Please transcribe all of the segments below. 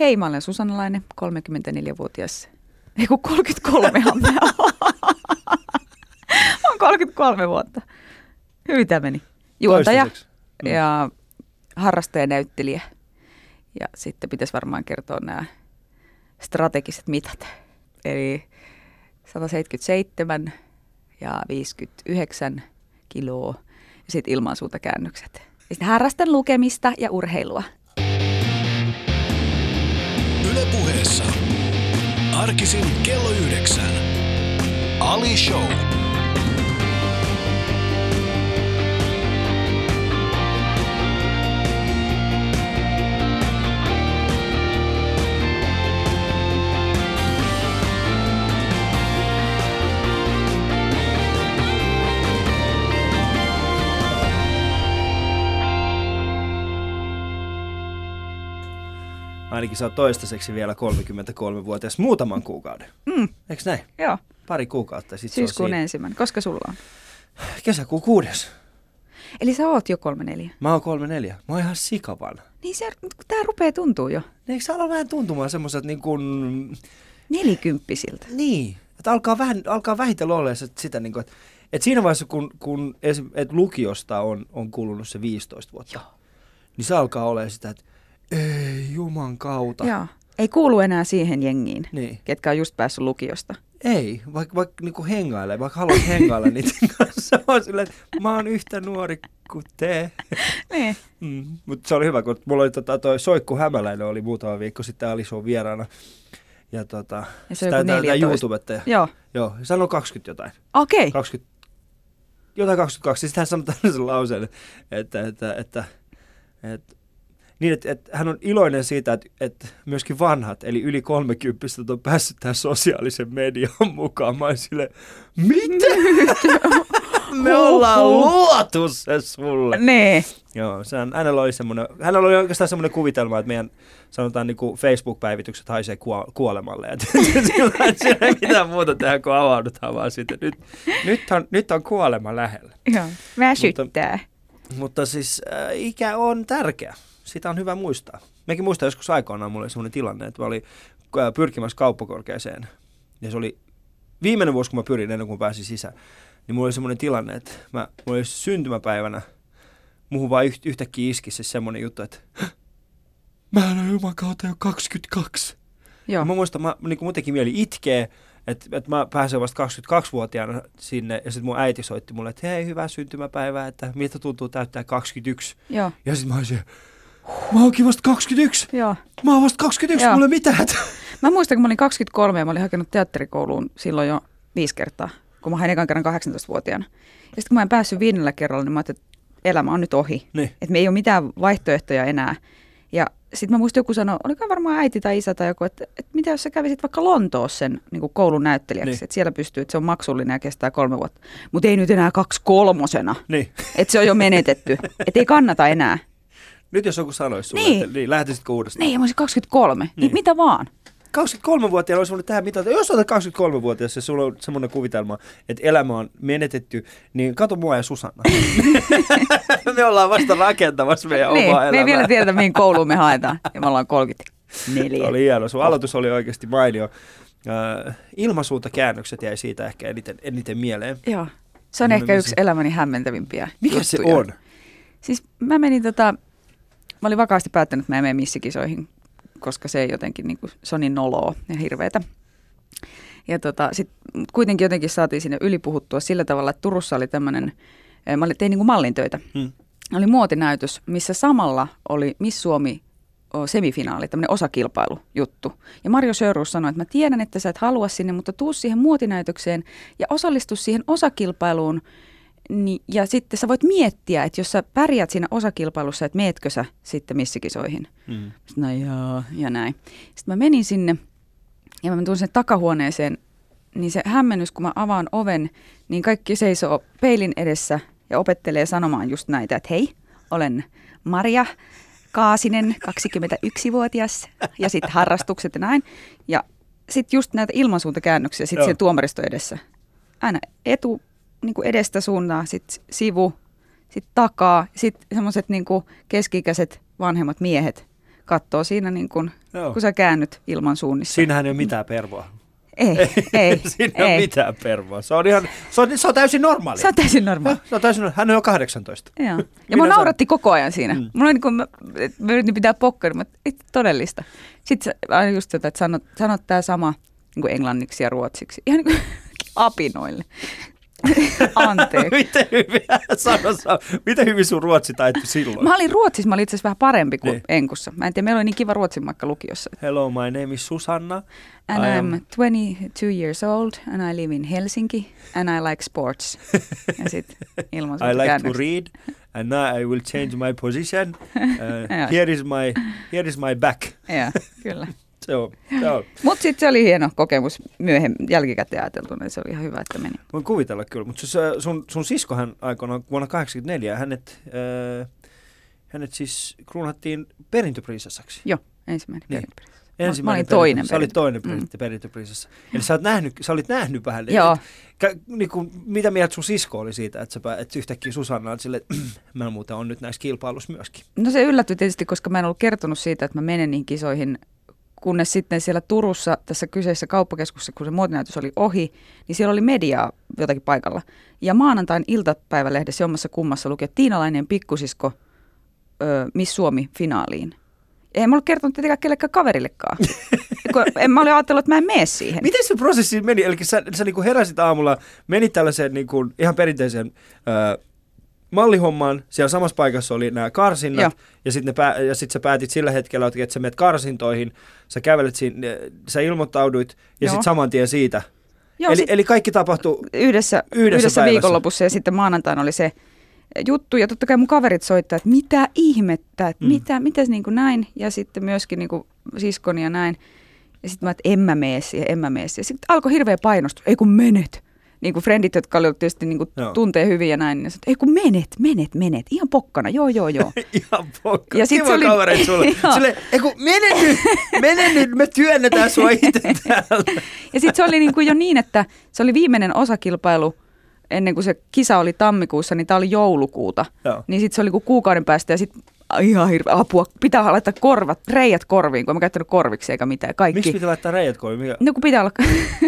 Hei, mä olen Susannalainen, 34-vuotias. Ei kun 33 mä on 33 vuotta. Hyvin tämä meni. Juontaja mm. ja harrastajanäyttelijä. Ja sitten pitäisi varmaan kertoa nämä strategiset mitat. Eli 177 ja 59 kiloa ja sitten ilmansuuntakäännökset. Ja sitten harrastan lukemista ja urheilua. Arkisin kello yhdeksän. Ali Show. Ainakin oot toistaiseksi vielä 33-vuotias muutaman kuukauden. Mm. Eikö näin? Joo. Pari kuukautta. Sit Syyskuun ensimmäinen. Koska sulla on? Kesäkuun kuudes. Eli sä oot jo kolme neljä. Mä oon kolme neljä. Mä oon ihan sikavan. Niin se, tää rupeaa tuntuu jo. Niin, eikö sä ala vähän tuntumaan semmoiset niin kuin... Nelikymppisiltä. Niin. Että alkaa, vähän, alkaa vähitellen olla sitä, niin kuin, että, että siinä vaiheessa, kun, kun esim, että lukiosta on, on kulunut se 15 vuotta, Joo. niin se alkaa olla sitä, että ei juman kautta. Joo. Ei kuulu enää siihen jengiin, niin. ketkä on just päässyt lukiosta. Ei, vaikka, vaikka niinku hengailee, vaikka haluat hengailla niiden kanssa. Mä silleen, että mä oon yhtä nuori kuin te. niin. Mm, mutta se oli hyvä, kun mulla oli tota, toi Soikku Hämäläinen oli muutama viikko sitten Alison vieraana. Ja, tota, ja se on tämä YouTubettaja. Joo. Joo, sanoi 20 jotain. Okei. Okay. 20, jotain 22. Sitten hän sanoi tällaisen lauseen, että, että, että, että, että niin, että, että hän on iloinen siitä, että, että myöskin vanhat, eli yli 30 on päässyt tähän sosiaalisen median mukaan. Mä sille, mitä? Me ollaan luotu se sulle. Nee. Joo, se on, hänellä oli semmoinen, hänellä oli oikeastaan semmoinen kuvitelma, että meidän sanotaan niin kuin Facebook-päivitykset haisee kuolemalle. Että sillä, sillä ei mitään muuta tehdä kuin avaudutaan vaan sitten. Nyt, nyt, on, nyt on kuolema lähellä. Joo, väsyttää. Mutta, mutta siis äh, ikä on tärkeä sitä on hyvä muistaa. Mekin muistaa joskus aikoinaan mulle sellainen tilanne, että mä olin äh, pyrkimässä kauppakorkeeseen. Ja se oli viimeinen vuosi, kun mä pyrin ennen kuin pääsin sisään. Niin mulla oli semmoinen tilanne, että mä, mulla oli syntymäpäivänä, muuhun vaan yht, yhtäkkiä iski se semmoinen juttu, että mä olen juman kautta jo 22. Joo. mä muistan, mä, niin teki mieli itkeä, että et mä pääsen vasta 22-vuotiaana sinne, ja sitten mun äiti soitti mulle, että hei, hyvää syntymäpäivää, että miltä tuntuu täyttää 21. Joo. Ja sitten mä olisin, Mä oonkin vasta 21. Joo. Mä oon vasta 21, Joo. mulla ei mitään. Mä muistan, kun mä olin 23 ja mä olin hakenut teatterikouluun silloin jo viisi kertaa, kun mä hain ekan kerran 18-vuotiaana. Ja sitten kun mä en päässyt viidellä kerralla, niin mä ajattelin, että elämä on nyt ohi. Niin. Että me ei ole mitään vaihtoehtoja enää. Ja sitten mä muistin joku sanoi, oliko varmaan äiti tai isä tai joku, että, että mitä jos sä kävisit vaikka Lontoossa sen niin kuin koulun näyttelijäksi, niin. että siellä pystyy, että se on maksullinen ja kestää kolme vuotta. Mutta ei nyt enää kaksi kolmosena. Niin. Että se on jo menetetty. että ei kannata enää. Nyt jos joku sanoisi sulle, niin. että niin, lähtisitkö uudestaan? Niin, mä olisin 23. Niin. niin mitä vaan. 23-vuotiaana olisi voinut tehdä mitä. Jos olet 23-vuotias ja sulla on semmoinen kuvitelma, että elämä on menetetty, niin kato mua ja Susanna. me ollaan vasta rakentamassa meidän niin, omaa elämää. Me ei vielä tiedetä, mihin kouluun me haetaan. Ja me ollaan 34. oli hieno. Sun aloitus oli oikeasti mainio. Uh, ilmasuuntakäännökset jäi siitä ehkä eniten, eniten mieleen. Joo. Se on mä ehkä yksi elämäni hämmentävimpiä Mikä juttuja. se on? Siis mä menin tota, mä olin vakaasti päättänyt, että mä en mene missikisoihin, koska se ei jotenkin, niin kuin, se on niin noloa ja hirveetä. Ja tota, sit kuitenkin jotenkin saatiin sinne ylipuhuttua sillä tavalla, että Turussa oli tämmöinen, eh, mä tein niin kuin mallintöitä. Hmm. Oli muotinäytös, missä samalla oli Miss Suomi semifinaali, tämmöinen osakilpailujuttu. Ja Mario Sörus sanoi, että mä tiedän, että sä et halua sinne, mutta tuu siihen muotinäytökseen ja osallistu siihen osakilpailuun niin, ja sitten sä voit miettiä, että jos sä pärjät siinä osakilpailussa, että meetkö sä sitten missikisoihin. Mm. Sitten, no joo, ja näin. Sitten mä menin sinne ja mä tulin sen takahuoneeseen, niin se hämmennys, kun mä avaan oven, niin kaikki seisoo peilin edessä ja opettelee sanomaan just näitä, että hei, olen Maria Kaasinen, 21-vuotias, ja sitten harrastukset ja näin. Ja sitten just näitä ilmansuuntakäännöksiä sitten tuomaristo edessä. Aina etu, niin kuin edestä suuntaan, sitten sivu, sitten takaa, sitten semmoiset niin keski-ikäiset vanhemmat miehet katsoo siinä, niin Joo. kun sä käännyt ilman suunnissa. Siinähän ei ole mitään pervoa. Ei, ei, Siinä ei ole ei. mitään pervoa. Se on, ihan, se on, se on täysin normaali. Se on täysin normaali. Se on täysin normaali. Hän on jo 18. Joo. Ja Minä mua nauratti koko ajan siinä. Mm. Mulla oli niin kuin, mä, mä yritin pitää pokkari, mutta ei todellista. Sitten aina just tätä, että sanot, sanot tämä sama niin kuin englanniksi ja ruotsiksi. Ihan niin kuin apinoille. Anteeksi. miten hyvin, sano, sano, miten hyvin sun ruotsi taittu silloin? Mä olin Ruotsissa, mä olin itse asiassa vähän parempi kuin Niin. Enkussa. Mä en tiedä, meillä oli niin kiva ruotsin maikka lukiossa. Hello, my name is Susanna. And I am- I'm 22 years old and I live in Helsinki and I like sports. Ja ilman I like to käännöksiä. read and now I will change my position. Uh, here, is my, here is my back. Joo, kyllä. Se on. Mutta sitten se oli hieno kokemus myöhemmin jälkikäteen ajateltuna. Se oli ihan hyvä, että meni. Voin kuvitella kyllä, mutta se, sun, sun siskohan aikoinaan vuonna 1984, hänet, äh, hänet siis kruunattiin perintöprinsessaksi. Joo, ensimmäinen Niin. niin. Ensimmäinen olin toinen Sä olit perintö- toinen Mm. perintö, perintöprinsessa. Eli sä, oot nähnyt, sä olit nähnyt vähän. Joo. Kä, niin kuin, mitä mieltä sun sisko oli siitä, että, sä, että yhtäkkiä Susanna on silleen, että mä muuten on nyt näissä kilpailuissa myöskin. No se yllättyi tietysti, koska mä en ollut kertonut siitä, että mä menen niihin kisoihin, kunnes sitten siellä Turussa, tässä kyseisessä kauppakeskuksessa, kun se muotinäytös oli ohi, niin siellä oli mediaa jotakin paikalla. Ja maanantain iltapäivälehdessä jommassa kummassa luki, että Tiinalainen pikkusisko ö, Miss Suomi finaaliin. Ei mä ollut kertonut tietenkään kellekään kaverillekaan. Kun en mä olin ajatellut, että mä en mene siihen. Miten se prosessi meni? Eli sä, sä niin kuin heräsit aamulla, menit tällaiseen niin kuin ihan perinteiseen ö, mallihommaan. Siellä samassa paikassa oli nämä karsinnat. Joo. Ja sitten pää, ja sit sä päätit sillä hetkellä, että sä menet karsintoihin. Sä kävelet siinä, sä ilmoittauduit ja sitten saman tien siitä. Joo, eli, sit- eli kaikki tapahtui yhdessä, Yhdessä yhdessä, päivässä. viikonlopussa ja sitten maanantaina oli se juttu. Ja totta kai mun kaverit soittaa, että mitä ihmettä, että mm. mitä, mitäs niin kuin näin. Ja sitten myöskin niin kuin siskoni ja näin. Ja sitten mä, että en mä mene siihen, en mä mene siihen. Sitten alkoi hirveä painostus, ei kun menet. Niin kuin frendit, jotka olivat tietysti niin kuin Joo. tuntee hyvin ja näin. Niin sanoin, ei kun menet, menet, menet. Ihan pokkana, joo, joo, joo. Ihan pokka. Ja sit Kiva oli- kaverit sulle. Joo. Sille, ei kun mene nyt, mene nyt, me työnnetään sua itse täällä. Ja sitten se oli niin kuin jo niin, että se oli viimeinen osakilpailu ennen kuin se kisa oli tammikuussa, niin tämä oli joulukuuta. Joo. Niin sitten se oli kuin kuukauden päästä ja sitten ihan hirveä apua. Pitää laittaa korvat, reijät korviin, kun mä käyttänyt korviksi eikä mitään. Kaikki. Miksi pitää laittaa reijät koihin? Mikä? No kun pitää olla,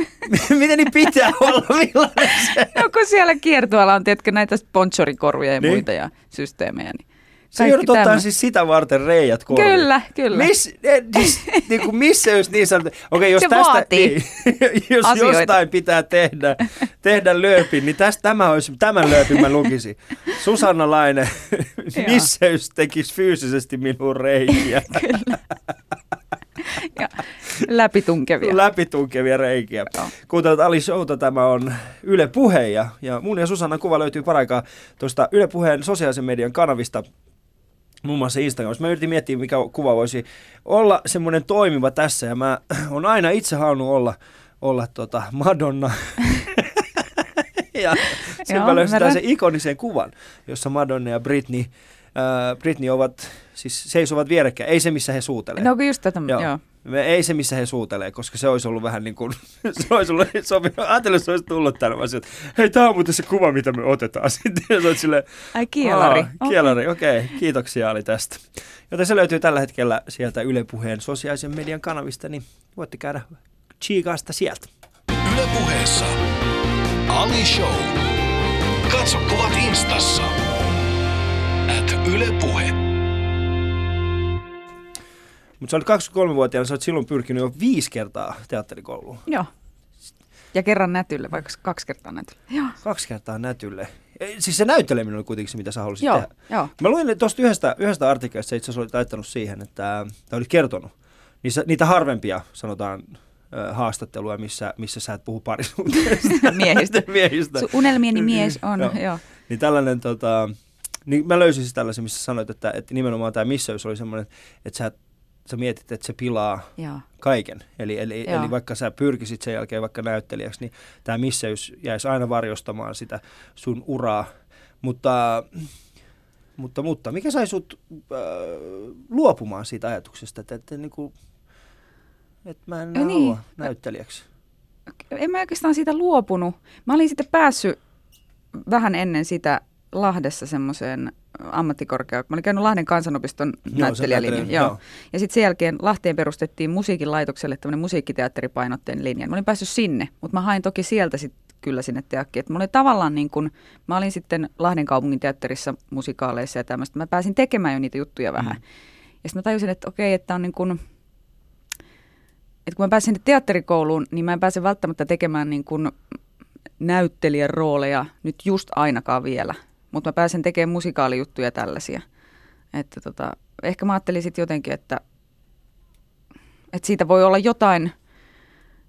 Miten niin pitää olla? Millainen se? no kun siellä kiertueella on tiedätkö, näitä sponsorikorvia ja Niin. muita ja systeemeä. Niin Se joudut ottaa tämmö- siis sitä varten reijät koihin. Kyllä, kyllä. Miss, eh, siis, niin kuin missä jos niin sanot, okei jos Se tästä, vaatii niin, jos asioita. jostain pitää tehdä, tehdä lööpin, niin tästä tämä olisi, tämän lööpin mä lukisin. Susanna Laine, missä jos tekisi fyysisesti minun reikiä, kyllä. ja läpitunkevia. läpitunkevia reikiä. Joo. Kuuntelut Ali Showta, tämä on Yle Puhe ja, ja mun ja Susannan kuva löytyy paraikaa tuosta Yle Puheen sosiaalisen median kanavista, muun muassa Instagramissa. Mä yritin miettiä, mikä kuva voisi olla semmoinen toimiva tässä, ja mä on aina itse halunnut olla, olla tota Madonna. ja sitten Joo, mä löysin sen ikonisen kuvan, jossa Madonna ja Britney, äh, Britney ovat, siis seisovat vierekkäin, ei se missä he suutelee. No kun just tätä, Joo. joo. Me, ei se, missä he suutelee, koska se olisi ollut vähän niin kuin, se olisi ollut sopinut. Ajattelin, että se olisi tullut tänne vaan sieltä, hei, tämä on muuten se kuva, mitä me otetaan. Sitten oot silleen, Ai kielari. "Aa, kielari, okei, okay, kiitoksia Ali tästä. Joten se löytyy tällä hetkellä sieltä Yle Puheen sosiaalisen median kanavista, niin voitte käydä chiikaasta sieltä. Yle Puheessa. Ali Show. Katso kuvat instassa. At Yle Puhe. Mutta sä olit 23-vuotiaana, sä oot silloin pyrkinyt jo viisi kertaa teatterikouluun. Joo. Ja kerran nätylle, vaikka kaksi kertaa nätylle. Joo. Kaksi kertaa nätylle. Ei, Siis se näytteleminen oli kuitenkin se, mitä sä halusit Joo, tehdä. joo. Mä luin tuosta yhdestä, yhdestä artikkelista, itse asiassa olit laittanut siihen, että tai olit kertonut niissä, niitä harvempia, sanotaan, haastatteluja, missä, missä sä et puhu parisuhteesta. Miehistä. miehistä. Sun unelmieni mies on, Joo. joo. Niin tällainen, tota, niin mä löysin siis tällaisen, missä sanoit, että, että nimenomaan tämä missäys oli semmoinen, että sä, sä mietit, että se pilaa joo. kaiken. Eli, eli, Joo. eli vaikka sä pyrkisit sen jälkeen vaikka näyttelijäksi, niin tämä missäys jäisi aina varjostamaan sitä sun uraa. Mutta, mutta, mutta mikä sai sut äh, luopumaan siitä ajatuksesta, että, että, niin kuin, että mä en Niin. halua näyttelijäksi? En mä oikeastaan siitä luopunut. Mä olin sitten päässyt vähän ennen sitä Lahdessa semmoiseen ammattikorkea. Mä olin käynyt Lahden kansanopiston Joo, näyttelijälinjan. Joo. joo. Ja sitten sen jälkeen Lahteen perustettiin musiikin laitokselle tämmöinen musiikkiteatteripainotteen linja. Mä olin päässyt sinne, mutta mä hain toki sieltä sitten kyllä sinne teakkiin. Että mulla oli tavallaan niin kuin, mä olin sitten Lahden kaupungin teatterissa musikaaleissa ja tämmöistä. Mä pääsin tekemään jo niitä juttuja vähän. Mm. Ja sitten mä tajusin, että okei, että on niin kuin, että kun mä pääsin sinne teatterikouluun, niin mä en pääse välttämättä tekemään niin kuin näyttelijän rooleja nyt just ainakaan vielä. Mutta mä pääsen tekemään musikaalijuttuja ja tällaisia. Että tota, ehkä mä ajattelin sitten jotenkin, että, että siitä voi olla jotain,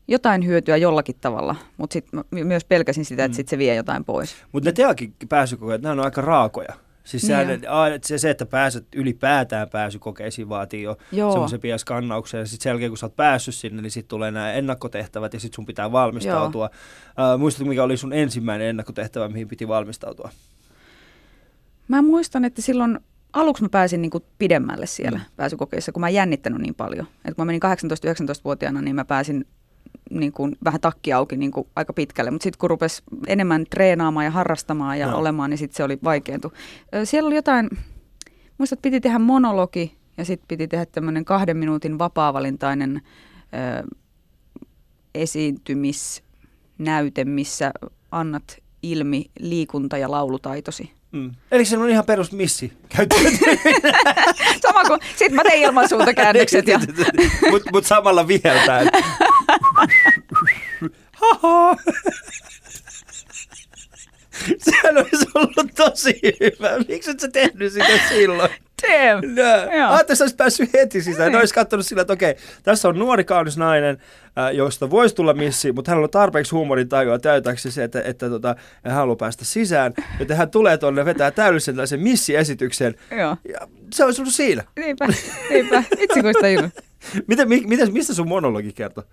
jotain hyötyä jollakin tavalla, mutta sitten myös pelkäsin sitä, että Mm. sit se vie jotain pois. Mutta ne teakin pääsykokeet, nämä on aika raakoja. Siis sehän, Niin se, se, että pääset ylipäätään pääsykokeisiin vaatii jo Joo. semmoisen pian skannauksen. Ja sitten sen jälkeen, kun sä oot päässyt sinne, niin sitten tulee nämä ennakkotehtävät ja sitten sun pitää valmistautua. Uh, muistatko, mikä oli sun ensimmäinen ennakkotehtävä, mihin piti valmistautua? Mä muistan, että silloin aluksi mä pääsin niin kuin pidemmälle siellä Mm. pääsykokeissa, kun mä en jännittänyt niin paljon. Et kun mä menin 18-19-vuotiaana, niin mä pääsin niin kuin vähän takki auki niin kuin aika pitkälle. Mutta sitten kun rupesi enemmän treenaamaan ja harrastamaan ja no. olemaan, niin sitten se oli vaikeampi. Siellä oli jotain, muistat, piti tehdä monologi ja sitten piti tehdä tämmöinen kahden minuutin vapaavalintainen ö, esiintymisnäyte, missä annat ilmi liikunta- ja laulutaitosi. Mm. Eli se on ihan perus missi. Sama kuin, sit mä tein ilmansuuntakäännökset ja Mutta mut samalla viheltää. Haha. Sehän olisi ollut tosi hyvä. Miksi et sä tehnyt sitä silloin? Damn. No. Ajattelin, että olisi päässyt heti sisään. Ne Niin. olisi katsonut sillä, että okei, tässä on nuori kaunis nainen, äh, josta voisi tulla missi, mutta hänellä on tarpeeksi huumorintajua täytäksi se, että, että tota, hän haluaa päästä sisään. Joten hän tulee tuonne, vetää täydellisen tällaisen missiesityksen. Joo, Ja se olisi ollut siinä. niinpä, niinpä. Itse kun sitä. Miten, mi, miten, mistä sun monologi kertoo?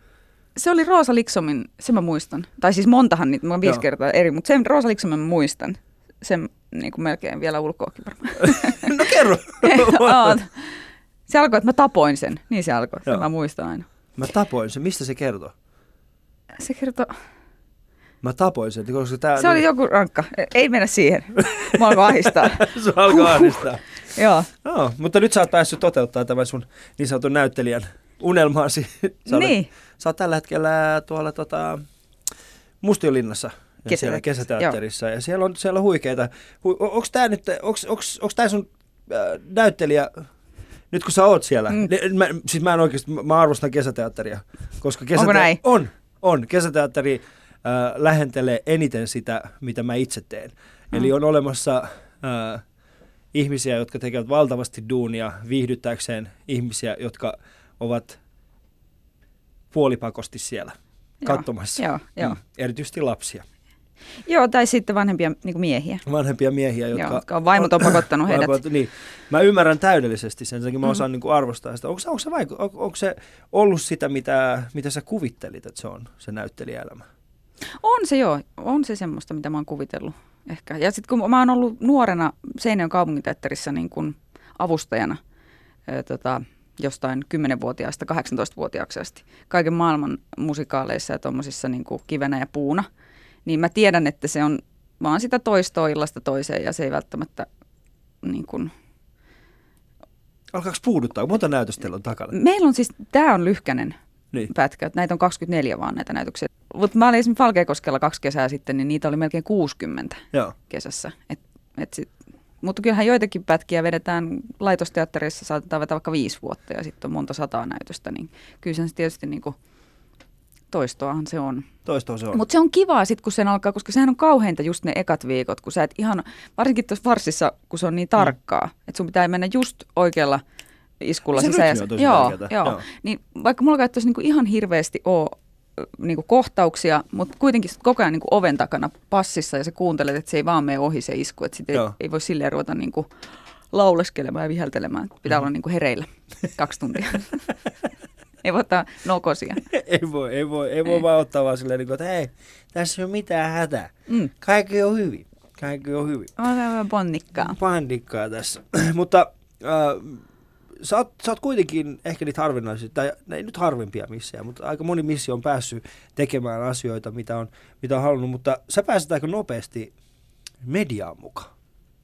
Se oli Roosa Liksomin, se mä muistan. Tai siis montahan niitä, mä oon viisi Joo. kertaa eri, mutta sen Roosa Liksomin mä muistan. Sen niin kuin melkein vielä ulkoakin varmaan. No kerro. Oot. se alkoi, että mä tapoin sen. Niin se alkoi, Joo. mä muistan aina. Mä tapoin sen. Mistä se kertoo? Se kertoo, Mä tapoin sen, koska tää... se oli joku rankka. Ei mennä siihen. Mä alkoi ahistaa. se alkoi ahdistaa. Joo. No, mutta nyt sä oot päässyt toteuttaa tämän sun niin sanotun näyttelijän unelmaasi. Sä olet, Niin. Sä oot tällä hetkellä tuolla tota, Mustionlinnassa. Siellä Kesäteatterissa, kesäteatterissa. Ja siellä on, siellä on huikeita. Hu, onko tämä nyt, onks, onks, onks tää sun äh, näyttelijä, nyt kun sä oot siellä, mm. Mm. mä, siis mä en oikeasti, mä arvostan kesäteatteria. Koska Onko näin? On, on. Kesäteatteri äh, lähentelee eniten sitä, mitä mä itse teen. Mm. Eli on olemassa äh, ihmisiä, jotka tekevät valtavasti duunia viihdyttääkseen ihmisiä, jotka ovat puolipakosti siellä Joo, katsomassa. Joo, joo. Mm. Erityisesti lapsia. Joo, tai sitten vanhempia niin kuin miehiä. Vanhempia miehiä, jotka... Joo, jotka on vaimot on pakottanut heidät. Vaimot- niin. Mä ymmärrän täydellisesti sen, sen takia mä Mhm. osaan niin kuin arvostaa sitä. Onko, se- onko, se vaiku, on, onko se ollut sitä, mitä, mitä sä kuvittelit, että se on se näyttelijäelämä? On se joo, on se semmoista, mitä mä oon kuvitellut ehkä. Ja sitten kun mä oon ollut nuorena Seinäjoen kaupunginteatterissa niin kuin avustajana ö, tota, jostain 10-vuotiaasta 18-vuotiaaksi asti, kaiken maailman musikaaleissa ja tuommoisissa niin kivenä ja puuna, niin mä tiedän, että se on vaan sitä toistoa illasta toiseen ja se ei välttämättä niin kuin... Alkaako puuduttaa? Monta näytöstä teillä on takana? Meillä on siis, tämä on lyhkänen Niin. pätkä, että näitä on 24 vaan näitä näytöksiä. Mutta mä olin esimerkiksi Valkeakoskella kaksi kesää sitten, niin niitä oli melkein 60 Joo. kesässä. Et, et sit, mutta kyllähän joitakin pätkiä vedetään laitosteatterissa, saatetaan vetää vaikka viisi vuotta ja sitten on monta sataa näytöstä, niin kyllä se tietysti niinku, toistoahan se on. Toisto se on. Mutta se on kivaa sitten, kun sen alkaa, koska sehän on kauheinta just ne ekat viikot, kun sä et ihan, varsinkin tuossa varsissa, kun se on niin tarkkaa, mm. että sun pitää mennä just oikealla iskulla Se sisään. tosi joo, tärkeätä, joo. joo. Niin vaikka mulla ei niinku ihan hirveästi ole niinku kohtauksia, mutta kuitenkin sit koko ajan niinku oven takana passissa ja sä kuuntelet, että se ei vaan mene ohi se isku, että sitten ei, ei voi silleen ruveta niinku lauleskelemaan ja viheltelemään. Pitää Mm. olla niinku hereillä kaksi tuntia. ei voi ottaa nokosia. ei voi, ei voi, ei voi vaan ottaa vaan silleen, niin että hei, tässä ei ole mitään hätää. Mm. Kaikki on hyvin. Kaikki on hyvin. On vähän ponnikkaa. Pandikkaa tässä. Mutta äh, sä, oot, sä oot kuitenkin ehkä niitä harvinaisia, tai ei nyt harvempia missejä, mutta aika moni missi on päässyt tekemään asioita, mitä on, mitä on halunnut, mutta sä pääset aika nopeasti mediaan mukaan.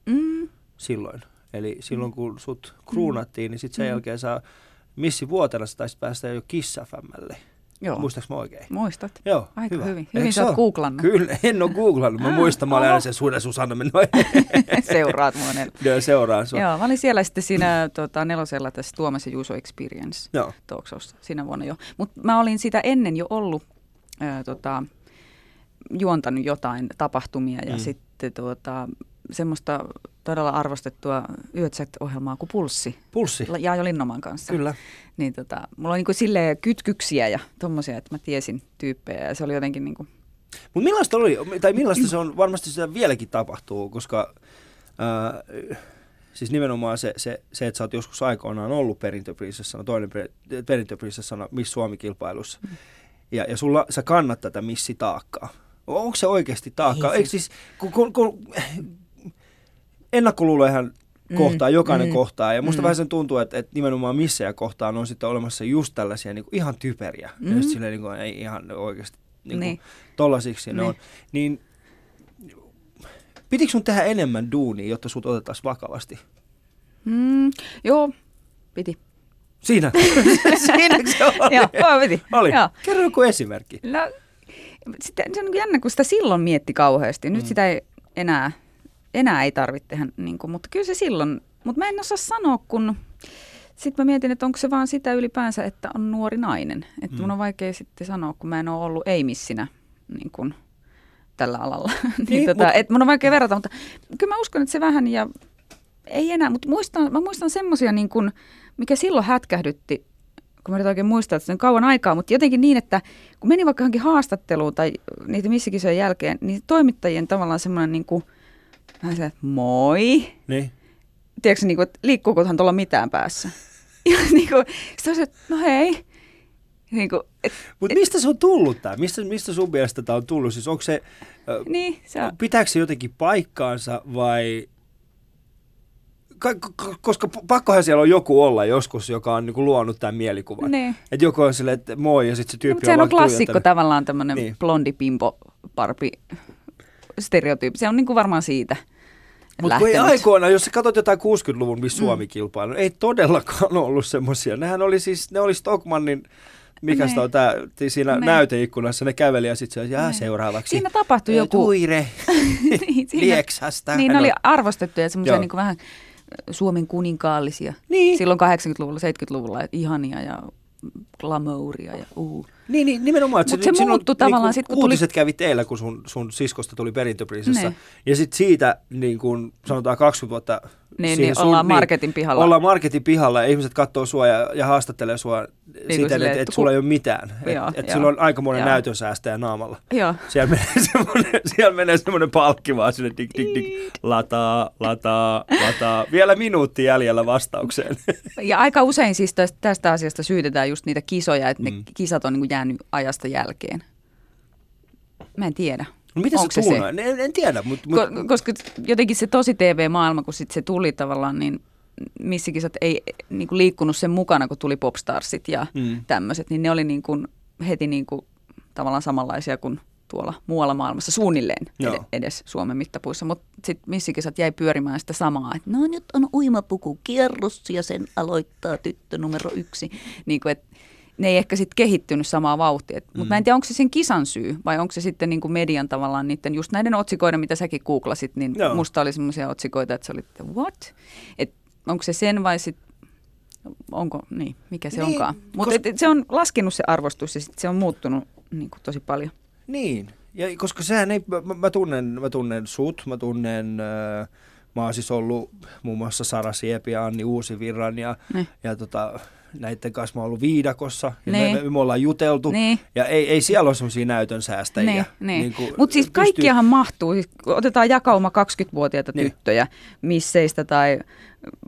Mm. silloin. Eli silloin kun sut kruunattiin, niin sitten sen Mm. jälkeen sä missi vuotena sä taisit päästä jo Kiss FMlle. Joo, Muistaaks mä oikein? muistat. Joo, Aika hyvä. hyvin. Hyvin sä oot oo? googlannut. Kyllä, en ole googlannut. Mä Ah, muistan, mä olen aina sen Suuden Susanna mennyt Seuraat mua. Joo, seuraan sua. Joo, mä olin siellä sitten siinä tota, nelosella tässä Tuomas ja Juuso Experience Joo. talk showssa siinä vuonna jo. Mutta mä olin sitä ennen jo ollut ää, tota, juontanut jotain tapahtumia ja mm. sitten tuota, semmoista todella arvostettua yötset-ohjelmaa kuin Pulssi. Pulssi. Jaajo Linnoman kanssa. Kyllä. Niin tota, mulla on niinku silleen kytkyksiä ja tommosia, että mä tiesin tyyppejä ja se oli jotenkin niinku, Mutta millaista oli, tai millaista se on, varmasti sitä vieläkin tapahtuu, koska ää, siis nimenomaan se, se, se, että sä oot joskus aikoinaan ollut perintöprinsessana, toinen per- perintöprinsessana Miss Suomi-kilpailussa, ja, ja sulla, sä kannat tätä missitaakkaa. Onko se oikeasti taakkaa? Ei Eikö siis, kun, kun, kun ennakkoluulojahan kohtaa, jokainen mm, kohtaa, ja musta mm. vähän sen tuntuu, että, että nimenomaan missejä kohtaan on sitten olemassa just tällaisia niin kuin ihan typeriä, mm. ja Mm. silleen niin kuin, ei ihan oikeasti niin kuin, Niin. tollasiksi ne Niin. on. Niin pitikö sun tehdä enemmän duunia, jotta sut otettaisiin vakavasti? mm, joo, piti. Siinä. Siinäkö se oli? joo, piti. Oli. Joo. Kerro joku esimerkki. No, sitä, se on niin jännä, kun sitä silloin mietti kauheasti. Nyt Mm. mm. sitä ei enää, enää ei tarvitse tehdä, niin kuin, mutta kyllä se silloin, mutta mä en osaa sanoa, kun sitten mä mietin, että onko se vaan sitä ylipäänsä, että on nuori nainen. Että Mm. mun on vaikea sitten sanoa, kun mä en ole ollut ei-missinä niin kuin, tällä alalla. niin, Niin, tota, mut- et mun on vaikea verrata, mutta kyllä mä uskon, että se vähän ja ei enää, mutta muistan, mä muistan semmoisia, niin kuin, mikä silloin hätkähdytti, kun mä nyt oikein muistan, että se on kauan aikaa, mutta jotenkin niin, että kun meni vaikka johonkin haastatteluun tai niitä missikisojen jälkeen, niin toimittajien tavallaan semmoinen niin kuin, vähän se, että moi, Niin. tiedätkö, niin kuin, että liikkuukohan tuolla mitään päässä. Ja niin kuin, sitten se, että no hei, niin kuin, et, Mutta mistä se on tullut tämä? Mistä, mistä sun mielestä tämä on tullut? Siis onko se, niin, se on, pitääkö se jotenkin paikkaansa vai... Koska pakkohan siellä on joku olla joskus, joka on niinku luonut tämän mielikuvan. niin. Että joku on silleen, että moi, ja sitten se No, tyyppi mutta sehän on klassikko tuijottanut. tavallaan tämmöinen niin. blondi pimpo parpi stereotyyppi. Se on niin kuin varmaan siitä Mutta ei aikoina, jos sä katsot jotain 60-luvun Miss Mm. Suomi-kilpailu, ei todellakaan ollut semmoisia. Nehän oli siis, ne oli Stockmannin, mikä sitä on tää, siinä Ne. näyteikkunassa, ne käveli ja sitten se Ne. seuraavaksi. Siinä tapahtui joku... Tuire, niin, siinä, Lieksasta. niin ne oli arvostettuja semmoisia niin kuin vähän Suomen kuninkaallisia. Niin. Silloin 80-luvulla, 70-luvulla, että ihania ja glamouria ja uu. Niin, niin nimenomaan. että Mut se on muuttui tavallaan niinku sit, kun tuli- Uutiset kävi teillä, kun sun, sun siskosta tuli perintöprinsessa. Ne. Ja sitten siitä, niin kun sanotaan 20 vuotta Niin, niin ollaan marketin pihalla. Ollaan marketin pihalla ja ihmiset katsoo sua ja, ja haastattelee sua niin siten, että et sulla ei ole mitään. Että et joo. sulla on aikamoinen Joo. näytön säästäjä naamalla. Joo. Siellä menee semmoinen, siellä menee semmoinen palkki vaan sinne dig, dig, dig, lataa, lataa, lataa. Vielä minuutti jäljellä vastaukseen. Ja aika usein siis tästä, tästä asiasta syytetään just niitä kisoja, että Mm. ne kisat on niin jäänyt ajasta jälkeen. Mä en tiedä. No miten Onko se se? En, en tiedä, mutta mut, Ko- koska jotenkin se tosi TV-maailma, kun sit se tuli tavallaan, niin missikisat ei niin kuin liikkunut sen mukana, kun tuli Popstarsit ja Mm. mm. tämmöiset, niin ne oli niin kuin heti niin kuin tavallaan samanlaisia kuin tuolla muualla maailmassa suunnilleen ed- edes Suomen mittapuissa. Mutta sitten missikisat jäi pyörimään sitä samaa, että no nyt on uimapuku kierros ja sen aloittaa tyttö numero yksi. Niin kuin, että ne ei ehkä sitten kehittynyt samaa vauhtia. Mutta Mm. mä en tiedä, onko se sen kisan syy vai onko se sitten niin kuin median tavallaan niiden just näiden otsikoiden, mitä säkin googlasit, niin Joo. Musta oli semmoisia otsikoita, että se oli, että what? Et onko se sen vai sitten onko, niin, mikä se Niin, niin, onkaan. Mutta koska- se on laskenut se arvostus ja sit se on muuttunut niin kuin tosi paljon. Niin, ja koska sehän ei, mä, mä, tunnen, mä tunnen sut, mä tunnen, äh, mä oon siis ollut muun muassa Sara Siepi ja Anni Uusivirran ja, Ne. ja tota, näiden kanssa mä oon ollut viidakossa ja Niin. me, me, me, ollaan juteltu Niin. ja ei, ei siellä ole semmoisia näytön säästäjiä. Niin, niin. Niin Mutta siis pystyy- kaikkiahan mahtuu. Siis otetaan jakauma 20-vuotiaita Niin. tyttöjä misseistä tai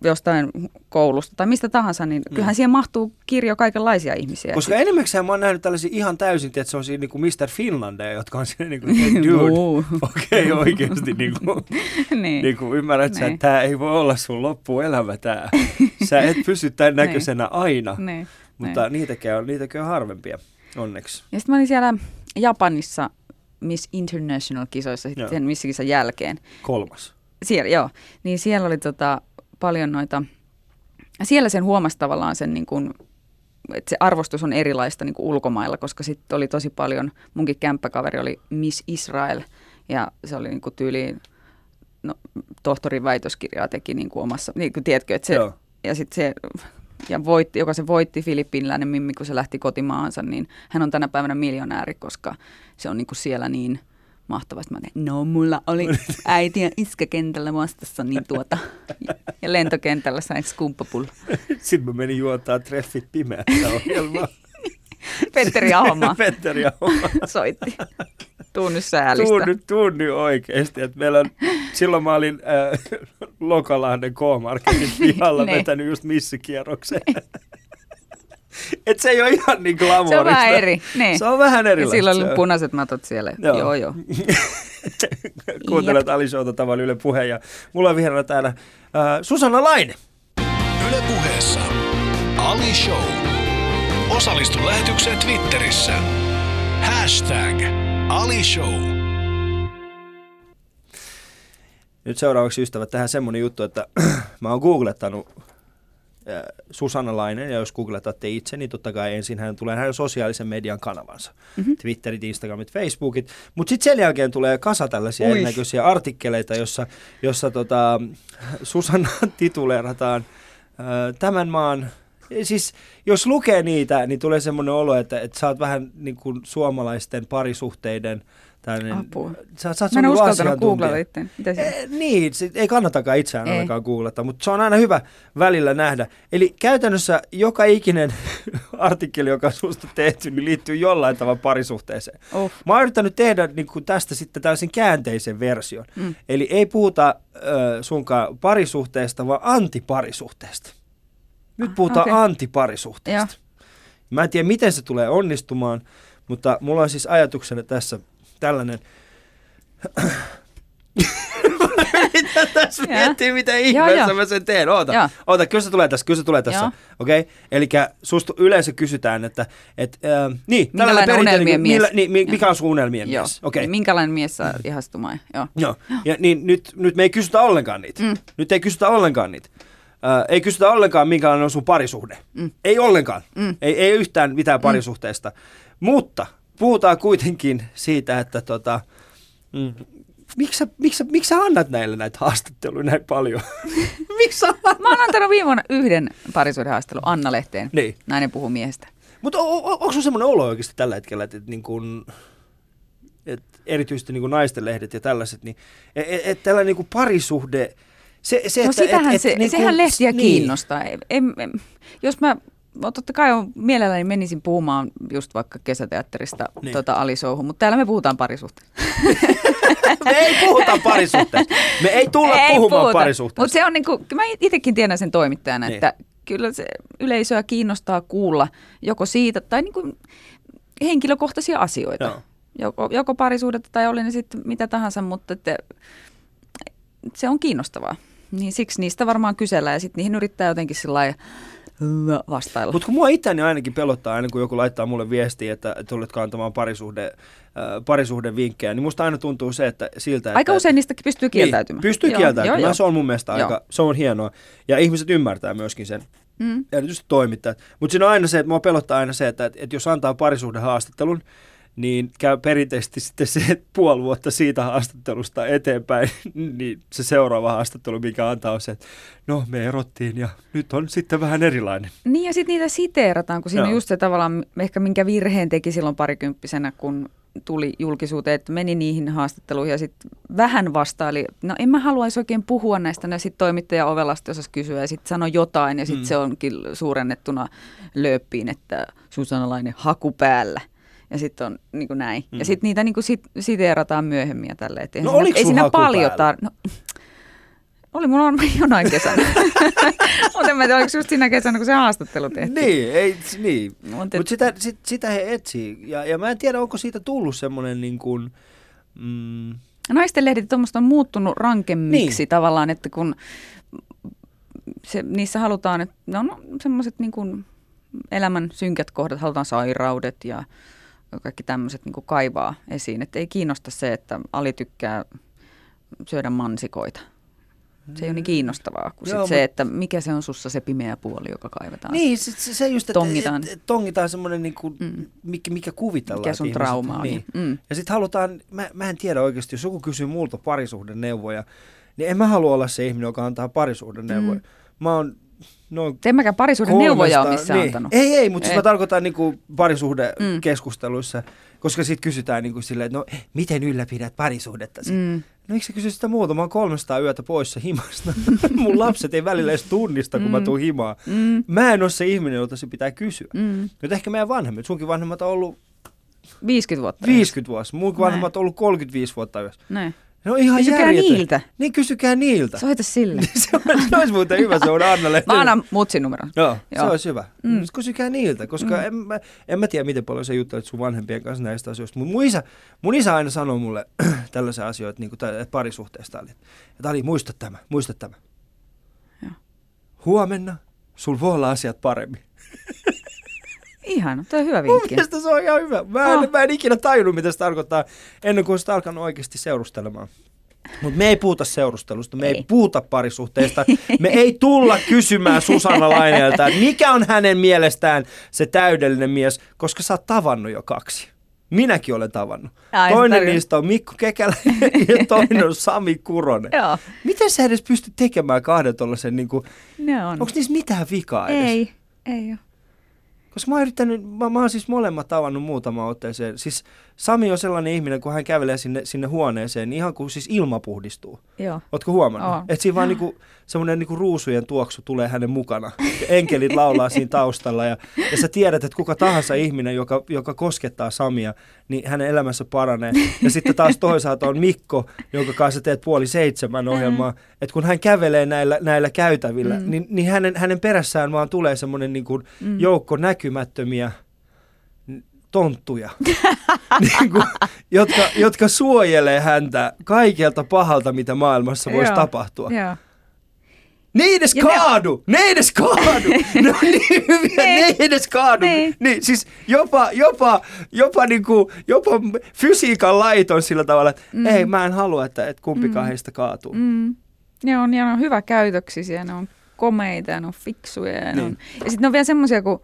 jostain koulusta tai mistä tahansa, niin kyllähän siihen mahtuu kirjo kaikenlaisia ihmisiä. Koska enemmäkseen mä oon nähnyt tällaisia ihan täysin, että se on siinä niin kuin Mr. Finlandeja, jotka on siinä niin kuin, hey, dude, Juu. okei okay, oikeasti niin kuin, niin. niin kuin ymmärrät sä, Niin. että tämä ei voi olla sun loppuelämä tää. Sä et pysy tämän näköisenä aina. niin. Mutta niin. niitäkin on, niitäkin on harvempia, onneksi. Ja sitten mä olin siellä Japanissa Miss International-kisoissa sitten sen kisan jälkeen. Kolmas. Siellä, joo. Niin siellä oli tota, paljon noita, siellä sen huomasi tavallaan sen niin kuin, että se arvostus on erilaista niin kuin ulkomailla, koska sitten oli tosi paljon, munkin kämppäkaveri oli Miss Israel, ja se oli niin kuin tyyliin, no, tohtorin väitöskirjaa teki niin kuin omassa, niin kuin tiedätkö, että se, Joo. Ja sitten se, ja voitti, joka se voitti filippiiniläinen Mimmi, kun se lähti kotimaahansa, niin hän on tänä päivänä miljonääri, koska se on niin kuin siellä niin mahtavaa. Sitten Mä tein, no mulla oli äiti ja iskä kentällä vastassa, niin tuota, ja lentokentällä sain skumppapulla. Sitten mä menin juontaa treffit pimeässä ohjelmaa. Petteri Ahomaa Petteri Ahomaa. soitti. Tuu nyt säälistä. Tuun nyt, tuun nyt oikeasti. Että meillä on, silloin mä olin äh, Lokalahden K-Marketin pihalla Ne. vetänyt just missikierroksen. Et se ei ole ihan niin glamorista. Se on vähän eri. Niin. Se on vähän ja erilaista. silloin se oli punaiset matot siellä. Joo. Joo, joo. Kuuntelet Ali Showta tavalla Yle Puhe ja mulla on vieraana täällä äh, Susanna Laine. Yle Puheessa Ali Show. Osallistu lähetykseen Twitterissä. Hashtag Ali Show. Nyt seuraavaksi ystävät tähän semmonen juttu, että mä oon googlettanut äh, Susanna Lainen, ja jos googletatte itse, niin totta kai ensin hän tulee hänen sosiaalisen median kanavansa. Mm-hmm. Twitterit, Instagramit, Facebookit. Mutta sitten sen jälkeen tulee kasa tällaisia Ui. erinäköisiä artikkeleita, jossa, jossa tota, Susanna tituleerataan äh, tämän maan Siis jos lukee niitä, niin tulee semmoinen olo, että, että sä oot vähän niin kuin suomalaisten parisuhteiden tällainen, Apua. Sä, sä oot Mä en uskaltanut googlata itse. Eh, niin, sit ei kannatakaan itseään Ei. ainakaan googlata, mutta se on aina hyvä välillä nähdä. Eli käytännössä joka ikinen artikkeli, joka on susta tehty, niin liittyy jollain tavalla parisuhteeseen. Oh. Mä oon yrittänyt tehdä niin kuin tästä sitten tällaisen käänteisen version. Mm. Eli ei puhuta äh, sunkaan parisuhteesta, vaan antiparisuhteesta. Nyt puhutaan okay. antiparisuhteesta. Mä en tiedä, miten se tulee onnistumaan, mutta mulla on siis ajatuksena tässä tällainen... Mitä tässä Joo. miettii, mitä ihmeessä joo. mä sen teen. Oota, oota, kyllä se tulee tässä, kyllä se tulee tässä. Okei, okay? eli susta yleensä kysytään, että et, äh, niin, tällainen Minkälainen perinteinen- unelmien mies? Millä, niin, mi- mikä on sun unelmien Joo. mies? Okei. Niin minkälainen mies saa ihastumaan? Joo. Joo, ja niin nyt, nyt me ei kysytä ollenkaan niitä. Mm. Nyt ei kysytä ollenkaan niitä. Äh, ei kysytä ollenkaan, minkälainen on sun parisuhde. Mm. Ei ollenkaan. Mm. Ei, ei yhtään mitään parisuhteesta. Mutta puhutaan kuitenkin siitä, että tota, mm, miksi, sä, miksi, sä, miksi sä annat näille näitä haastatteluja näin paljon? miksi? Mä oon antanut viime vuonna yhden parisuudenhaastelun Anna Lehteen. Niin. Nainen puhuu miehestä. Mutta on, on, onko sun semmoinen olo oikeasti tällä hetkellä, että, että, niin kun, että erityisesti niin kuin naisten lehdet ja tällaiset, niin että et, et tällainen niin kuin parisuhde, se, se, No että, sitähän et, se, et, niin sehän kuin- lehtiä niin. kiinnostaa. Em, em, jos mä, no totta kai on, mielelläni menisin puhumaan just vaikka kesäteatterista Niin. niin. tota Alisouhun, mutta täällä me puhutaan parisuhteesta. Me ei puhuta parisuhteesta. Me ei tulla puhumaan parisuhteesta. Mutta se on niinku, mä itsekin tiedän sen toimittajana, Niin. niin. että kyllä se yleisöä kiinnostaa kuulla joko siitä tai niinku henkilökohtaisia asioita. Joo. Joko, joko parisuudetta tai oli ne sitten mitä tahansa, mutta että se on kiinnostavaa. Niin siksi niistä varmaan kysellään ja sitten niihin yrittää jotenkin sillä vastailla. Mutta kun mua itseäni ainakin pelottaa aina, kun joku laittaa mulle viestiä, että tuletko antamaan parisuhde, äh, parisuhde vinkkejä, niin musta aina tuntuu se, että siltä, Aika että, usein niistä pystyy kieltäytymään. Niin, pystyy Joo, kieltäytymään, joo, joo. se on mun mielestä Joo. aika, se on hienoa. Ja ihmiset ymmärtää myöskin sen, Mm. erityisesti toimittajat. Mutta siinä on aina se, että mua pelottaa aina se, että, että jos antaa parisuhdehaastattelun, niin käy perinteisesti sitten se että puoli vuotta siitä haastattelusta eteenpäin, niin se seuraava haastattelu, mikä antaa on se, että no me erottiin ja nyt on sitten vähän erilainen. Niin ja sitten niitä siteerataan, kun siinä Joo. on just se tavallaan, ehkä minkä virheen teki silloin parikymppisenä, kun tuli julkisuuteen, että meni niihin haastatteluihin ja sitten vähän vastaili, no en mä haluaisi oikein puhua näistä, ja sitten toimittaja ovelasta osasi kysyä ja sitten sanoi jotain ja sitten mm. se onkin suurennettuna lööppiin, että Susanalainen haku päällä. Ja sitten on niin kuin näin. Mm. Ja sitten niitä niin kuin sit, siteerataan myöhemmin ja tälleen. eihän No siinä, ei siinä paljon tar- no, oli mulla varmaan jonain kesänä. Mutta en mä tiedä, oliko just siinä kesänä, kun se haastattelu tehtiin. Niin, ei, niin. Mut et- Mutta sitä, sit, sitä he etsii. Ja, ja mä en tiedä, onko siitä tullut semmoinen niin kuin, mm, Naisten lehdet on muuttunut rankemmiksi Niin. niin. tavallaan, että kun se, niissä halutaan, että ne on semmoiset niin kuin elämän synkät kohdat, halutaan sairaudet ja kaikki tämmöiset niin kaivaa esiin. Että ei kiinnosta se, että Ali tykkää syödä mansikoita, Se ei ole niin kiinnostavaa kuin Joo, sit se, mut- että mikä se on sussa se pimeä puoli, joka kaivetaan. Niin, se, se, se just, että Tongitaan. Et, et, tongitaan semmoinen, niinku, Mm. mikä, mikä kuvitellaan. Mikä sun ihmiset- trauma on. Niin. Mm. Ja sitten halutaan, mä, mä en tiedä oikeasti, jos joku kysyy multa parisuhden neuvoja, niin en mä halua olla se ihminen, joka antaa parisuhden neuvoja. Mm. Mä oon noin En mäkään parisuuden neuvoja ole missään niin. antanut. Ei, ei, mutta siis Ei. mä tarkoitan niinku Mm. parisuhdekeskusteluissa, koska sitten kysytään niinku silleen, että no miten ylläpidät parisuhdettasi? Mm. No miksi sä kysyt sitä muuta? Mä oon 300 yötä poissa himasta. Mun lapset ei välillä edes tunnista, kun mä Mm. tuun himaan. Mm. Mä en ole se ihminen, jolta se pitää kysyä. Mm. Nyt ehkä meidän vanhemmat, sunkin vanhemmat on ollut 50 vuotta. 50 vuotta, mun vanhemmat on ollut 35 vuotta yössä. Näin. Ne on ihan Kysykää järjetön. niiltä. Niin kysykää niiltä. Soita sille. se, on, se olisi muuten hyvä, se on Anna Mä annan mutsin numeron. Joo, se Joo. olisi hyvä. Mm. Mm. Kysykää niiltä, koska Mm. en, mä, en mä tiedä, miten paljon sä juttelet sun vanhempien kanssa näistä asioista. Mutta mun isä, mun isä aina sanoi mulle tällaisia asioita, niin kuin parisuhteesta oli. Että Ali, muista tämä, muista tämä. Joo. Huomenna sul voi olla asiat paremmin. Ihan, tuo on hyvä Mun vinkki. mielestä se on ihan hyvä. Mä en, Oh. mä en ikinä tajunnut, mitä se tarkoittaa, ennen kuin sitä alkanut oikeasti seurustelemaan. Mutta me ei puhuta seurustelusta, me ei. ei puhuta parisuhteista. Me ei tulla kysymään Susanna Laineelta, mikä on hänen mielestään se täydellinen mies, koska sä oot tavannut jo kaksi. Minäkin olen tavannut. Ai, toinen niistä on Mikko Kekäläinen ja toinen on Sami Kuronen. Joo, Miten sä edes pystyt tekemään kahden tollasen, niin kuin, on. onko niissä mitään vikaa edes? Ei, ei ole. Koska mä oon yrittänyt, mä, mä oon siis molemmat tavannut muutama otteeseen. Siis Sami on sellainen ihminen, kun hän kävelee sinne, sinne huoneeseen, niin ihan kuin siis ilma puhdistuu. Joo. Ootko huomannut? Että siinä vaan niinku, semmoinen niinku ruusujen tuoksu tulee hänen mukana. Ja enkelit laulaa siinä taustalla. Ja, ja sä tiedät, että kuka tahansa ihminen, joka, joka koskettaa Samia, niin hänen elämässä paranee. Ja sitten taas toisaalta on Mikko, jonka kanssa teet puoli seitsemän ohjelmaa. Että kun hän kävelee näillä, näillä käytävillä, Mm. niin, niin hänen, hänen perässään vaan tulee semmoinen niinku Mm. joukko näkymättömiä tonttuja, niin kuin, jotka, jotka suojelee häntä kaikelta pahalta, mitä maailmassa voisi Joo. tapahtua. Joo. Ne ei edes Ja ne- kaadu! Ne ei edes kaadu! Ne on niin hyviä, ne Niin. ei edes kaadu! Niin. Niin, siis jopa, jopa, jopa, niinku, jopa fysiikan lait on sillä tavalla, että Mm. ei, mä en halua, että, että kumpikaan Mm. heistä kaatuu. Mm. Ne on, ne on hyvä käytöksisiä, ne on komeita ja ne on fiksuja. Ja, ne Niin. on, ja sitten ne on vielä semmoisia, kun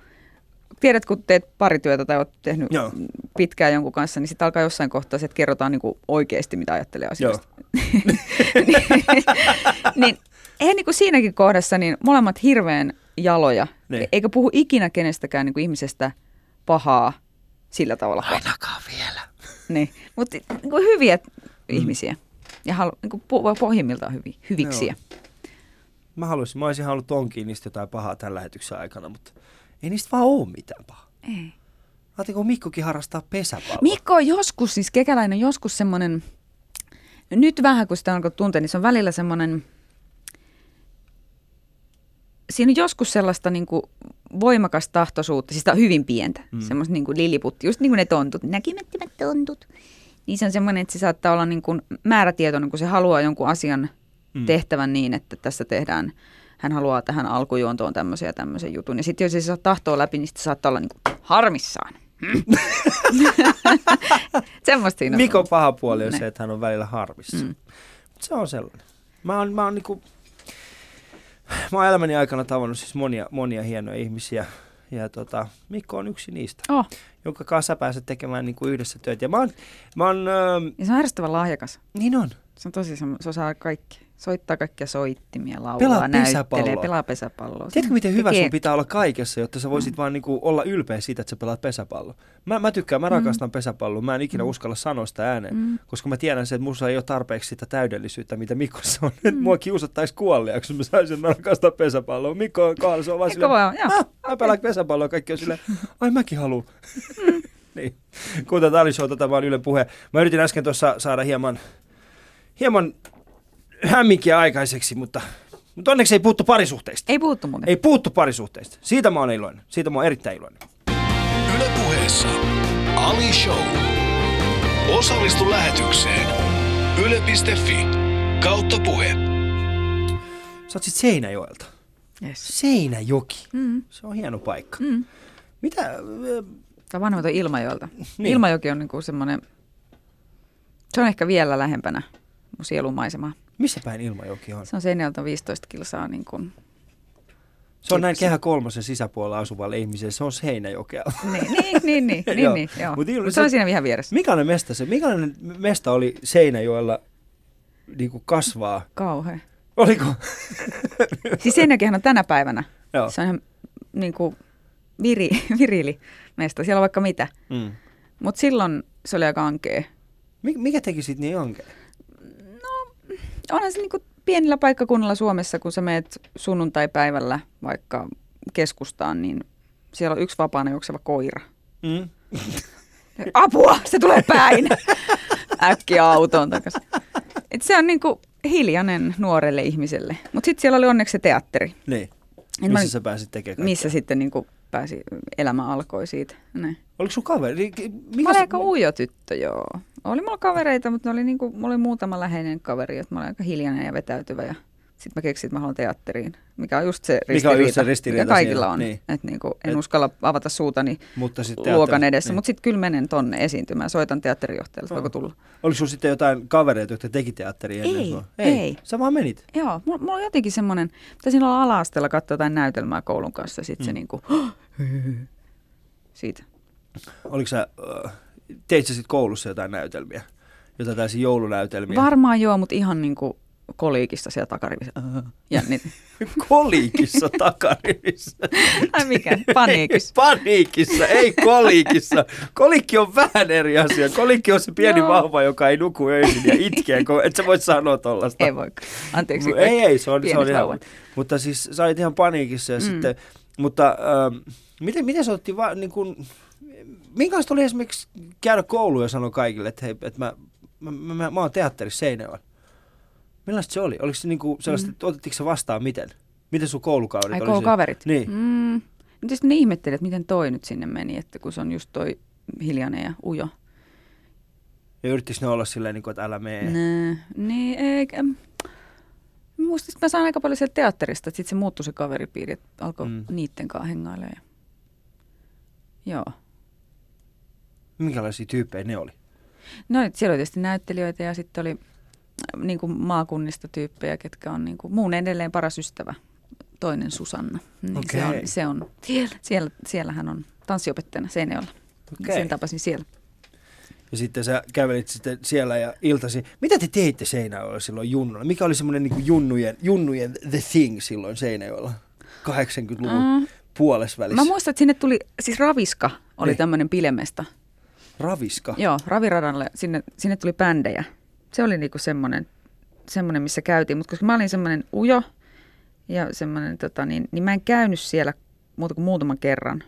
tiedät, kun teet parityötä tai oot tehnyt Joo. pitkään jonkun kanssa, niin sitten alkaa jossain kohtaa se, että kerrotaan niinku oikeasti, mitä ajattelee asioista. niin, niin eihän niinku siinäkin kohdassa niin molemmat hirveän jaloja, Niin. eikä puhu ikinä kenestäkään niinku ihmisestä pahaa sillä tavalla. Ainakaan vielä. Niin. Mutta niinku hyviä mm. ihmisiä ja halu, niinku po- pohjimmiltaan hyvi, hyviksiä. Mä haluaisin, mä olisin halunnut onkin niistä jotain pahaa tämän lähetyksen aikana, mutta ei niistä vaan ole mitään pahaa. Ei. Ajattelin, kun Mikkokin harrastaa pesäpalloa. Mikko on joskus, siis kekäläinen on joskus semmoinen, nyt vähän kun sitä alkoi tuntea, niin se on välillä semmoinen, siinä on joskus sellaista niin kuin voimakas tahtoisuutta, siis sitä on hyvin pientä, mm. Mm. semmoista niin kuin liliputti, just niin kuin ne tontut, näkymättömät tontut. Niin se on semmoinen, että se saattaa olla niin kuin määrätietoinen, kun se haluaa jonkun asian mm. tehtävän niin, että tässä tehdään, hän haluaa tähän alkujuontoon tämmöisen ja tämmöisen jutun. Ja sitten jos ei se saa tahtoa läpi, niin sitten saattaa olla niin kuin harmissaan. Semmoista siinä on. Mikon paha puoli on Ne. se, että hän on välillä harmissa. Mm. Mm. Se on sellainen. Mä oon, mä oon niinku, mä oon elämäni aikana tavannut siis monia, monia hienoja ihmisiä. Ja tota, Mikko on yksi niistä, Oh, jonka kanssa pääset tekemään niinku yhdessä töitä. Ja mä oon, mä oon öö, ja se on ärsyttävän lahjakas. niin on. Se on tosi, semmo- se osaa kaikki. Soittaa kaikkia soittimia, laulaa, Pelaa näyttelee, pelaa pesäpalloa. Tiedätkö, miten hyvä tekee- sun pitää olla kaikessa, jotta sä voisit mm. vaan niinku olla ylpeä siitä, että sä pelaat pesäpalloa. Mä, mä tykkään, mä rakastan mm. pesäpalloa. Mä en ikinä Mm. uskalla sanoa sitä ääneen, Mm. koska mä tiedän sen, että musta ei ole tarpeeksi sitä täydellisyyttä, mitä Mikossa on. Mm. Mua kiusattaisi kuolleeksi, jos mä saisin, että mä rakastan pesäpalloa. Mikko on kahdella, se on vaan vaan, joo. ah, mä pelaan pesäpalloa, kaikki on silleen, ai mäkin haluan. niin. Kuten tämä oli show, tätä vaan Yle puhe. Mä yritin äsken tuossa saada hieman, hieman hämminkiä aikaiseksi, mutta, mutta onneksi ei puuttu parisuhteista. Ei puhuttu muuten. Ei puuttu parisuhteista. Siitä mä oon iloinen. Siitä mä oon erittäin iloinen. Yle puheessa Ali Show. Osallistu lähetykseen. Yle.fi kautta puhe. Sä oot sit Seinäjoelta. Yes. Seinäjoki. Mm. Se on hieno paikka. Mm. Mitä? äh, Tämä vanhemmat on Ilmajoelta. Niin. Ilmajoki on niinku semmoinen, se on ehkä vielä lähempänä sielumaisemaa. Missä päin Ilmajoki on? Se on Seinäjältä 15 kilsaa niin kuin, Se on näin kehä kolmosen sisäpuolella asuvalle ihmiselle, se on Seinäjokea. niin, niin, niin, niin, niin, niin joo. Mut il- Mut se- on siinä ihan vieressä. Mikäinen mesta se, mikäinen mesta oli Seinäjoella niin kuin kasvaa? Kauhea. Oliko? Siis Seinäjokиhan on tänä päivänä. Joo. Se on ihan niin kuin viri, virili mesta. Siellä on vaikka mitä. Mm. Mutta silloin se oli aika ankea. Mik- Mikä teki siitä niin ankea? Onhan se niin kuin pienillä paikkakunnilla Suomessa, kun sä meet sunnuntai-päivällä vaikka keskustaan, niin siellä on yksi vapaana juokseva koira. Mm. Apua, se tulee päin. Äkkiä autoon takaisin. Et se on niinku hiljainen nuorelle ihmiselle. Mutta sitten siellä oli onneksi se teatteri, Niin. mä Missä olin- sä pääsit tekemään kaikkea? missä sitten niinku pääsi, elämä alkoi siitä. Näin. Oliko sun kaveri? Mikä Mä olin se- aika ujo tyttö, joo. Oli mulla kavereita, mutta ne oli niinku, mulla oli muutama läheinen kaveri, että mä olin aika hiljainen ja vetäytyvä. Ja sitten mä keksin, että mä haluan teatteriin, mikä on just se Mikä ristiriita, on just se ristiriita mikä kaikilla siinä, on. niin. Että niinku, en Et- uskalla avata suutani Mutta sitten luokan teatteri- edessä, niin. mutta sitten kyllä menen tonne esiintymään. Soitan teatterijohtajalle, että voiko tulla. Oliko sulla sitten jotain kavereita, jotka teki teatteria ennen Ei, sua? ei. Sä vaan menit. Joo, mulla, mulla on jotenkin semmoinen, taisin olla ala-asteella katsoa jotain näytelmää koulun kanssa, sitten mm. se niinku, siitä. Oliko sä, äh, teit sä sitten koulussa jotain näytelmiä? Jotain tällaisia joulunäytelmiä? Varmaan joo, mutta ihan niinku koliikista siellä takarivissä. Ja niin, Koliikissa takarivissä. ai mikä, paniikissa. Paniikissa, ei koliikissa. Kolikki on vähän eri asia. Kolikki on se pieni Joo. vauva, joka ei nuku öisin ja itkee. Et sä voit sanoa tollasta. Ei voi, anteeksi. Mu- ei, ei, se on, se on ihan, mutta siis sä olit ihan paniikissa ja mm. sitten, mutta ähm, miten, miten sä otti vaan niin kuin, minkälaista oli esimerkiksi käydä kouluun ja sanoa kaikille, että hei, että mä, mä, mä, mä, mä oon teatterissa Seinäjoella. Millaista se oli? Oliko se niin kuin sellaista, että otettiinko se vastaan miten? Miten sun koulukaudet Ai oli? koulukaverit? Se? Niin. Mm. Sitten ne ihmetteli, että miten toi nyt sinne meni, että kun se on just toi hiljainen ja ujo. Ja yrittikö ne olla silleen, niin kuin, että älä mene? Nää, niin, eikä. Muistin, että mä saan aika paljon sieltä teatterista, että sitten se muuttui se kaveripiiri, että alkoi Mm. mm. niitten kanssa hengailemaan. Joo. Minkälaisia tyyppejä ne oli? No siellä oli tietysti näyttelijöitä ja sitten oli niin kuin maakunnista tyyppejä, ketkä on niin kuin, muun edelleen paras ystävä, toinen Susanna. Niin se on, se on siellä, siellä, siellä hän on tanssiopettajana Seinäjoella. Okei. Sen tapasin siellä. Ja sitten sä kävelit sitten siellä ja iltasi. Mitä te teitte Seinäjoella silloin junnuna? Mikä oli semmoinen niin junnujen, junnujen the thing silloin Seinäjoella? 80-luvun mm. Puolesvälissä. Mä muistan, että sinne tuli, siis Raviska oli Niin. tämmöinen pilemesta. Raviska. Joo, Raviradalle, sinne, sinne tuli bändejä. Se oli niinku semmoinen, semmoinen, missä käytiin. Mutta koska mä olin semmoinen ujo ja semmoinen, tota, niin, niin mä en käynyt siellä muuta kuin muutaman kerran.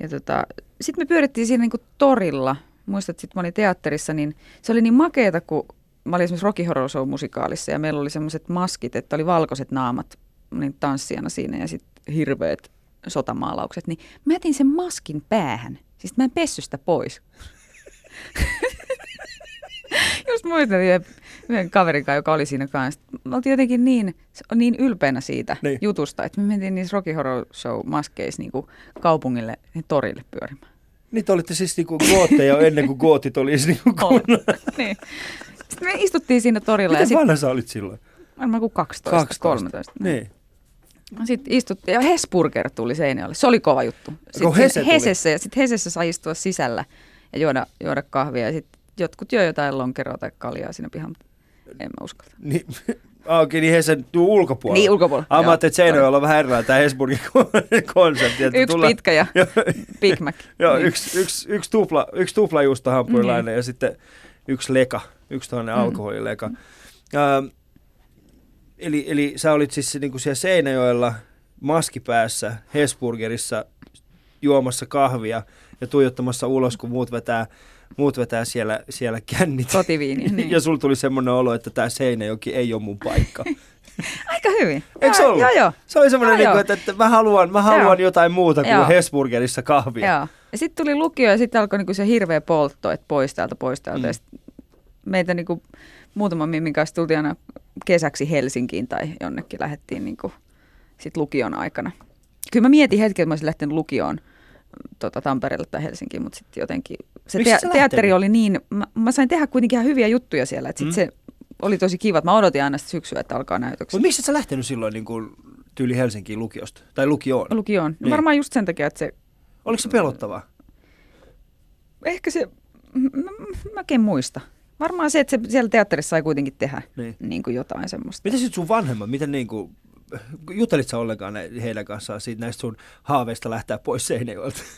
Ja tota, sitten me pyörittiin siinä niinku torilla. Muistat, sitten mä olin teatterissa, niin se oli niin makeeta, kun mä olin esimerkiksi Rocky Horror Show musikaalissa ja meillä oli semmoiset maskit, että oli valkoiset naamat olin tanssijana siinä ja sitten hirveät sotamaalaukset. Niin mä jätin sen maskin päähän. Siis mä en pessy sitä pois. Just muistan yhden, kaverin kanssa, joka oli siinä kanssa. Me oltiin jotenkin niin, niin ylpeänä siitä Niin. niin. jutusta, että me mentiin niissä Rocky Horror Show maskeissa niin kuin kaupungille ja torille pyörimään. Nyt olitte siis niinku gootteja ennen kuin gootit oli edes niinku kunnon. niin. Sitten me istuttiin siinä torilla Miten ja sitten vanha sä olit silloin? varmaan kuin 12, 12. 13. Niin. Sitten istuttiin ja Hesburger tuli Seinäjoelle. Se oli kova juttu. Sitten Hese? Hesessä, ja sitten Hesessä sai istua sisällä ja juoda, juoda kahvia. Ja sitten jotkut joi jotain lonkeroa tai kaljaa siinä pihan, en mä uskalta. niin. Okei, niin he sen tuu ulkopuolella. Niin, ulkopuolella. Ah, mä ajattelin, että Seinäjoella on vähän erilainen tämä Hesburgin konsepti. Että Yksi tullaan- pitkä ja. Big Mac. Joo, Niin. yksi, yksi, yksi, tupla, yksi tuplajuustohampurilainen ja sitten yksi leka, yksi toinen Mm. alkoholileka. Ähm, eli, eli sä olit siis niin kuin siellä Seinäjoella maskipäässä Hesburgerissa juomassa kahvia ja tuijottamassa ulos, kun muut vetää, muut vetää siellä, siellä kännit. Kotiviini. Niin. Ja sulla tuli semmoinen olo, että tämä Seinäjoki ei ole mun paikka. Aika hyvin. Eikö se ollut? Joo, joo. Se oli semmoinen, Joo, niin kuin, että, että mä haluan, mä haluan Joo. jotain muuta kuin Joo. Hesburgerissa kahvia. Joo. Ja sitten tuli lukio ja sitten alkoi niinku se hirveä poltto, että pois täältä, pois täältä. Mm. Meitä niinku, muutaman mimmin kanssa tultiin aina kesäksi Helsinkiin tai jonnekin lähdettiin niinku sit lukion aikana. Kyllä mä mietin hetken, että mä olisin lähtenyt lukioon tota, Tampereelle tai Helsinkiin, mutta sitten jotenkin se Miksi te- teatteri oli niin, mä, mä sain tehdä kuitenkin ihan hyviä juttuja siellä, että sitten Mm. se oli tosi kiva. Mä odotin aina sitä syksyä, että alkaa näytökset. Mutta miksi et sä lähtenyt silloin niin kuin, tyyli Helsinkiin lukiosta? Tai lukioon? Lukioon. No Niin. Varmaan just sen takia, että se, Oliko se pelottavaa? ehkä se, mä, mä, mä en muista. Varmaan se, että se siellä teatterissa sai kuitenkin tehdä Niin. niin kuin jotain semmoista. Miten sitten sun vanhemmat, miten niin kuin, juttelit sä ollenkaan heidän kanssaan siitä näistä sun haaveista lähteä pois Seinäjoelta?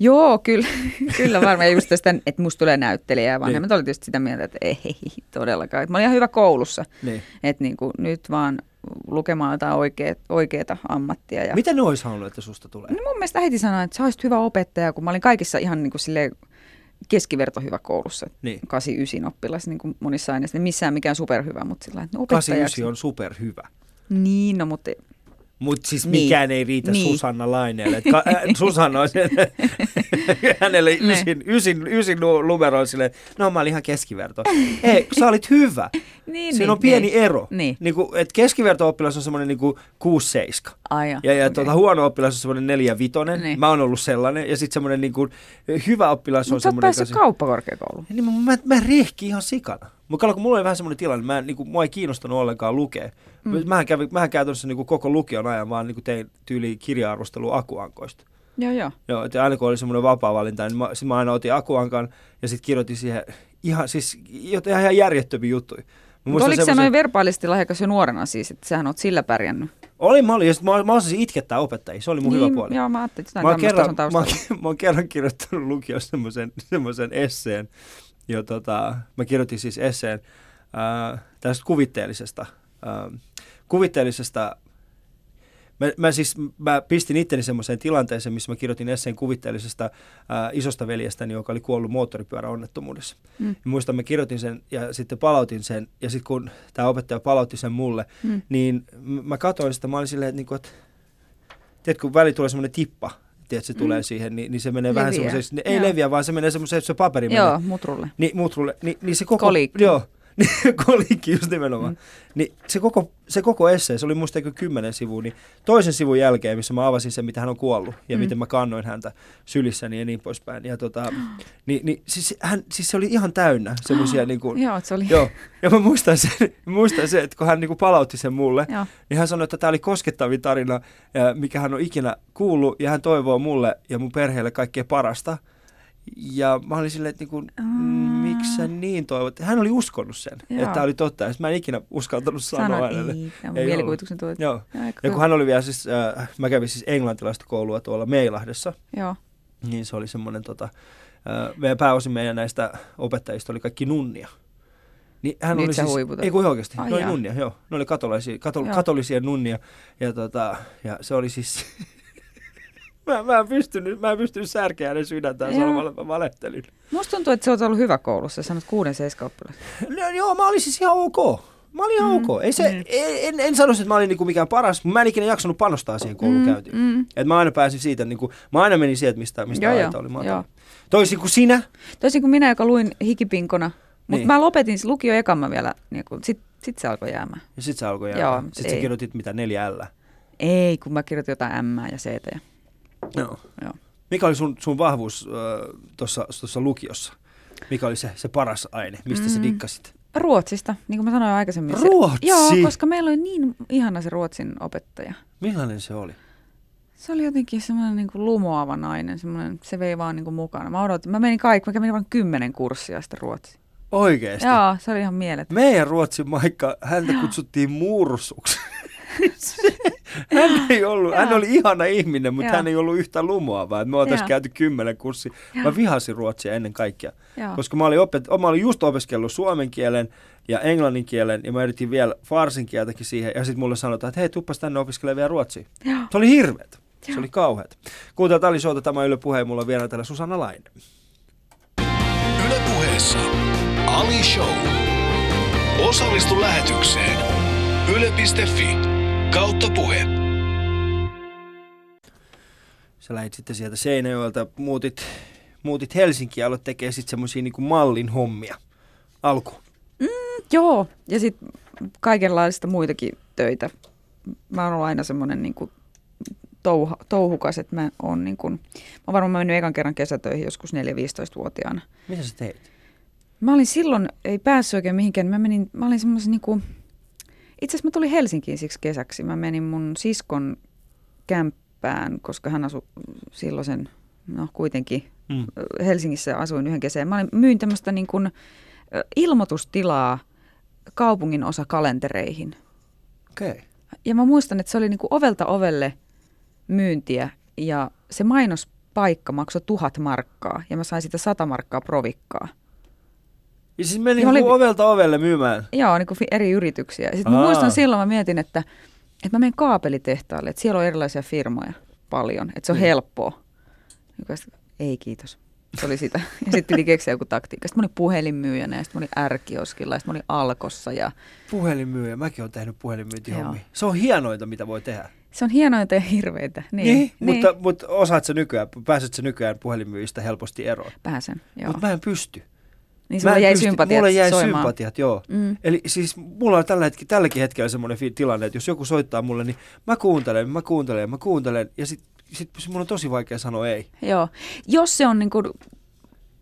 Joo, kyllä, kyllä varmaan. Just tästä, että musta tulee näyttelijä. Ja vanhemmat Niin. oli tietysti sitä mieltä, että ei todellakaan. Mä olin ihan hyvä koulussa. niin. Että niin kuin nyt vaan lukemaan jotain oikeat, oikeata ammattia. Ja... Mitä ne olisi halunnut, että susta tulee? No mun mielestä äiti sanoi, että sä olisit hyvä opettaja, kun mä olin kaikissa ihan niin kuin silleen keskiverto hyvä koulussa. Niin. 8-9 oppilas niin kuin monissa aineissa. Ei missään mikään superhyvä, mutta sillä lailla, että no opettajaksi. 89 on superhyvä. Niin, no mutta Mutta siis Niin. mikään ei riitä Niin. Susanna Laineelle. Et Ka- äh, Susanna on hänelle Ne. ysin, ysin, ysin nu- numero on silleen, no mä olin ihan keskiverto. Ei, sä olit hyvä. niin, Siinä niin, on pieni niin. ero. Niin. Niin kuin, että keskiverto-oppilas on semmoinen niin 6-7. Ai ja, Ja, okei. tuota, huono oppilas on semmoinen neljä vitonen. Niin. Mä oon ollut sellainen. Ja sitten semmoinen niin kuin, hyvä oppilas on Mutta sä oot semmoinen... päässyt kauppakorkeakouluun. Niin, mä, mä, mä rehki ihan sikana. Mutta kun mulla oli vähän semmoinen tilanne, mä, en- niin kuin, mua ei kiinnostanut ollenkaan lukea. Mm. Mähän, kävin, mähän käytännössä niin kuin koko lukion ajan vaan niin kuin tein tyyli kirja-arvostelua akuankoista. Joo, joo. Joo, että aina kun oli semmoinen vapaa valinta, niin mä, sit mä aina otin akuankan ja sitten kirjoitin siihen ihan, siis jotain ihan järjettömiä juttuja. Mä Mutta oliko se semmoisen- noin verbaalisesti lahjakas jo nuorena siis, että sähän oot sillä pärjännyt? Oli, mä olin, mä, mä osasin itkettää opettajia, se oli mun niin, hyvä puoli. Joo, mä ajattelin, että Mä oon, jotain kerran, mä, mä oon kerran kirjoittanut lukiossa semmoisen, semmoisen esseen, jo tota, mä kirjoitin siis esseen ää, tästä kuvitteellisesta, ää, kuvitteellisesta Mä, mä siis mä pistin itteni semmoiseen tilanteeseen, missä mä kirjoitin esseen kuvitteellisesta ää, isosta veljestäni, joka oli kuollut moottoripyöräonnettomuudessa. Mm. Ja muistan, mä kirjoitin sen ja sitten palautin sen. Ja sitten kun tämä opettaja palautti sen mulle, Mm. niin mä katsoin sitä, mä olin silleen, että, niinku, että tiedätkö, kun väli tulee semmoinen tippa, tiedätkö, se tulee siihen, niin, niin se menee vähän Leviää. semmoiseen, ei Joo. leviä, vaan se menee semmoiseen, se paperi menee. Joo, mutrulle. Niin, mutrulle, niin, niin se koko... Kolikki. Joo, kolikki just nimenomaan. Mm. Niin se koko, se koko essee, se oli musta eikö kymmenen sivua, niin toisen sivun jälkeen, missä mä avasin sen, mitä hän on kuollut ja Mm. miten mä kannoin häntä sylissäni ja niin poispäin. Ja tota, niin, niin siis, hän, siis se oli ihan täynnä semmoisia niin kuin, Joo, se oli... Joo, ja mä muistan sen, muistan sen että kun hän niinku palautti sen mulle, Joo. niin hän sanoi, että tämä oli koskettavin tarina, mikä hän on ikinä kuullut, ja hän toivoo mulle ja mun perheelle kaikkea parasta. Ja mä olin silleen, että niinku, mm, miksi sä niin toivot? Hän oli uskonut sen, Joo. että tämä oli totta, ja mä en ikinä uskaltanut sanoa Sano, hänelle. ei, Ei mielikuvituksen tuote. Joo. Aika Ja kun hän oli vielä siis, äh, mä kävin siis englantilaista koulua tuolla Meilahdessa, Joo. niin se oli semmoinen, tota, äh, meidän pääosin meidän näistä opettajista oli kaikki nunnia. Niin hän Nyt oli siis, huiputat. ei kun oikeasti, Ai ne oli nunnia, joo. Ne oli katolaisia, katol, katolisia nunnia. Ja, tota, ja se oli siis, mä, mä, en pystynyt, mä en pystynyt särkeä hänen sydäntään sanomalla, että mä valettelin. Musta tuntuu, että sä oot ollut hyvä koulussa. Sanot kuuden seiskan oppilas. No, joo, mä olin siis ihan ok. Mä olin ihan Mm, ok. Ei se, mm. en, en sanoisi, että mä olin niinku mikään paras, mutta mä en ikinä jaksanut panostaa siihen koulunkäyntiin. Mm, mm. Et mä aina pääsin siitä, niinku, mä aina menin sieltä, mistä, mistä Joo, aita oli matala. Toisin kuin sinä, Toisin kuin minä, joka luin hikipinkona. Mutta Niin. mä lopetin lukio ekan mä vielä, niin kun, sit, sit se alkoi jäämään. ja sit se alkoi Joo, jäädä. Sitten sä ei. kirjoitit mitä neljä L. Ei, kun mä kirjoitin jotain M ja C. Ja... Joo. Joo. Mikä oli sun, sun vahvuus äh, tuossa lukiossa? Mikä oli se, se paras aine? Mistä mm. sä dikkasit? Ruotsista, niin kuin mä sanoin aikaisemmin. Ruotsi? Se, joo, koska meillä oli niin ihana se ruotsin opettaja. Millainen se oli? Se oli jotenkin semmoinen niin kuin lumoava nainen, semmoinen, se vei vaan niin kuin mukana. Mä odotin, mä menin kaikki, mä kävin vain kymmenen kurssia sitä ruotsia. Oikeesti? Joo, se oli ihan mieletön. Meidän Ruotsin Maikka, häntä kutsuttiin mursuksi. hän, ei ollut, hän oli ihana ihminen, mutta Joo. hän ei ollut yhtä lumoavaa. Me oltaisiin käyty kymmenen kurssia. Mä vihasin ruotsia ennen kaikkea. Joo. Koska mä olin, opet- mä olin just opiskellut suomen kielen ja englannin kielen ja mä yritin vielä farsin kieltäkin siihen. Ja sitten mulle sanotaan, että hei, tuppas tänne opiskelemaan vielä ruotsia. Joo. Se oli hirveet. Se oli kauheat. Kuuntelut Ali Showta, tämä Yle Puheen, mulla on vieraana täällä Susanna Laine. Yle Puheessa Ali Show. Osallistu lähetykseen. Yle.fi kautta puhe. Sä lähdit sitten sieltä Seinäjoelta, muutit, muutit Helsinkiin ja aloit tekee sitten semmoisia niinku mallin hommia. Alku. Joo, ja sitten kaikenlaista muitakin töitä. Mä oon ollut aina semmoinen niin kuin touha, touhukas, että mä oon niin kuin, mä oon varmaan mennyt ekan kerran kesätöihin joskus 4-15-vuotiaana. Mitä sä teit? Mä olin silloin, ei päässyt oikein mihinkään. Mä menin, mä olin semmoisen niinku, itse asiassa mä tulin Helsinkiin siksi kesäksi. Mä menin mun siskon kämppään, koska hän asui silloisen, no kuitenkin Mm. Helsingissä asuin yhden kesän. Mä olin, myin tämmöistä niin kuin, ilmoitustilaa kaupungin osa kalentereihin. Okei. Okay. Ja mä muistan, että se oli niin kuin ovelta ovelle myyntiä ja se mainospaikka maksoi tuhat markkaa ja mä sain sitä sata markkaa provikkaa. Ja siis meni oli- niinku ovelta ovelle myymään. Joo, niin kuin eri yrityksiä. Sitten mä muistan silloin, mä mietin, että, että mä menen kaapelitehtaalle, että siellä on erilaisia firmoja paljon, että se on Niin. helppoa. Joka sit- Ei kiitos. Se oli sitä. Ja sitten piti keksiä joku taktiikka. Sitten mä olin puhelinmyyjänä ja sitten mä olin R-kioskilla ja sitten mä olin Alkossa. Ja Puhelinmyyjä. Mäkin olen tehnyt puhelinmyyntihommia. Se on hienointa, mitä voi tehdä. se on hienointa ja hirveitä. Niin, niin, Mutta, mutta osaat sä nykyään, pääset sä nykyään puhelinmyyjistä helposti eroon. Pääsen, joo. Mutta mä en pysty. Niin Mä sulla jäi pysty. sympatiat Mulle jäi soimaan. sympatiat, joo. Mm. Eli siis mulla on tällä hetki, tälläkin hetkellä semmoinen tilanne, että jos joku soittaa mulle, niin mä kuuntelen, mä kuuntelen, mä kuuntelen ja sit, sit mun on tosi vaikea sanoa ei. Joo. Jos se on niin kuin,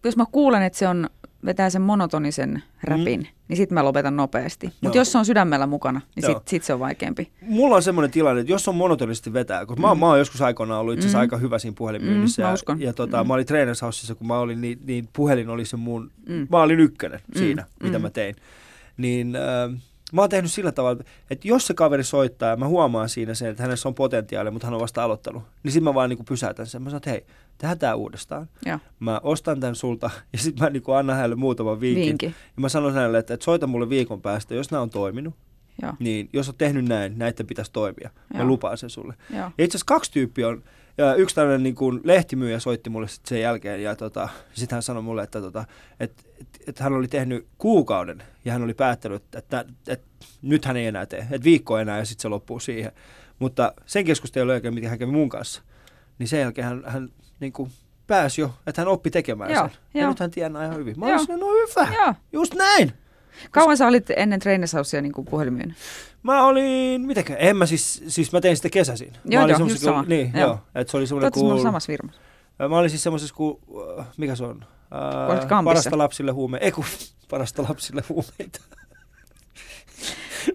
jos mä kuulen, että se on, vetää sen monotonisen räpin, mm. niin sitten mä lopetan nopeasti. Mutta jos se on sydämellä mukana, niin sitten sit se on vaikeampi. Mulla on semmoinen tilanne, että jos on monotonisesti vetää, koska mä, oon- mä oon joskus aikoinaan ollut itse asiassa Mm. aika hyvä siinä puhelinmyynnissä. Mm, mä ja- uskon. Ja tota, Mm. mä olin Trainers Houseissa, kun mä olin, niin, niin puhelin oli se mun, Mm. mä olin ykkönen Mm, siinä, mitä mm. mä tein. Niin äh, mä oon tehnyt sillä tavalla, että jos se kaveri soittaa ja mä huomaan siinä sen, että hänessä on potentiaalia, mutta hän on vasta aloittanut, niin sitten mä vaan niin pysäytän sen. Mä sanon, että hei, tehdään tää uudestaan. Joo. Mä ostan tämän sulta ja sitten mä niin annan hänelle muutaman vinkin. Viinki. Ja mä sanon hänelle, että, että soita mulle viikon päästä, jos nämä on toiminut, Joo. niin jos oot tehnyt näin, näiden pitäisi toimia. Mä Joo. lupaan sen sulle. Joo. Ja itse asiassa kaksi tyyppiä on. Ja yksi tällainen niin kuin lehtimyyjä soitti mulle sit sen jälkeen ja tota, sitten hän sanoi mulle, että, tota, että, että, että hän oli tehnyt kuukauden ja hän oli päättänyt, että, että, että nyt hän ei enää tee, että viikko enää ja sitten se loppuu siihen. Mutta sen keskustelun jälkeen, mitä hän kävi mun kanssa, niin sen jälkeen hän, hän niin kuin pääsi jo, että hän oppi tekemään Joo, sen. Ja joo. nyt hän tienaa ihan hyvin. Mä olisin, no hyvä, Joo. just näin. Kauan sä olit ennen Trainersausia niin kuin puhelimyynä? Mä olin, mitäkö, en mä siis, siis mä tein sitä kesäisin. Joo, mä olin joo, just sama. kuin- Niin, Joo. joo. että se oli semmoinen cool, samassa firmassa. Mä olin siis semmoisessa kuin, mikä se on? Äh, parasta lapsille huume, ei kun parasta lapsille huumeita.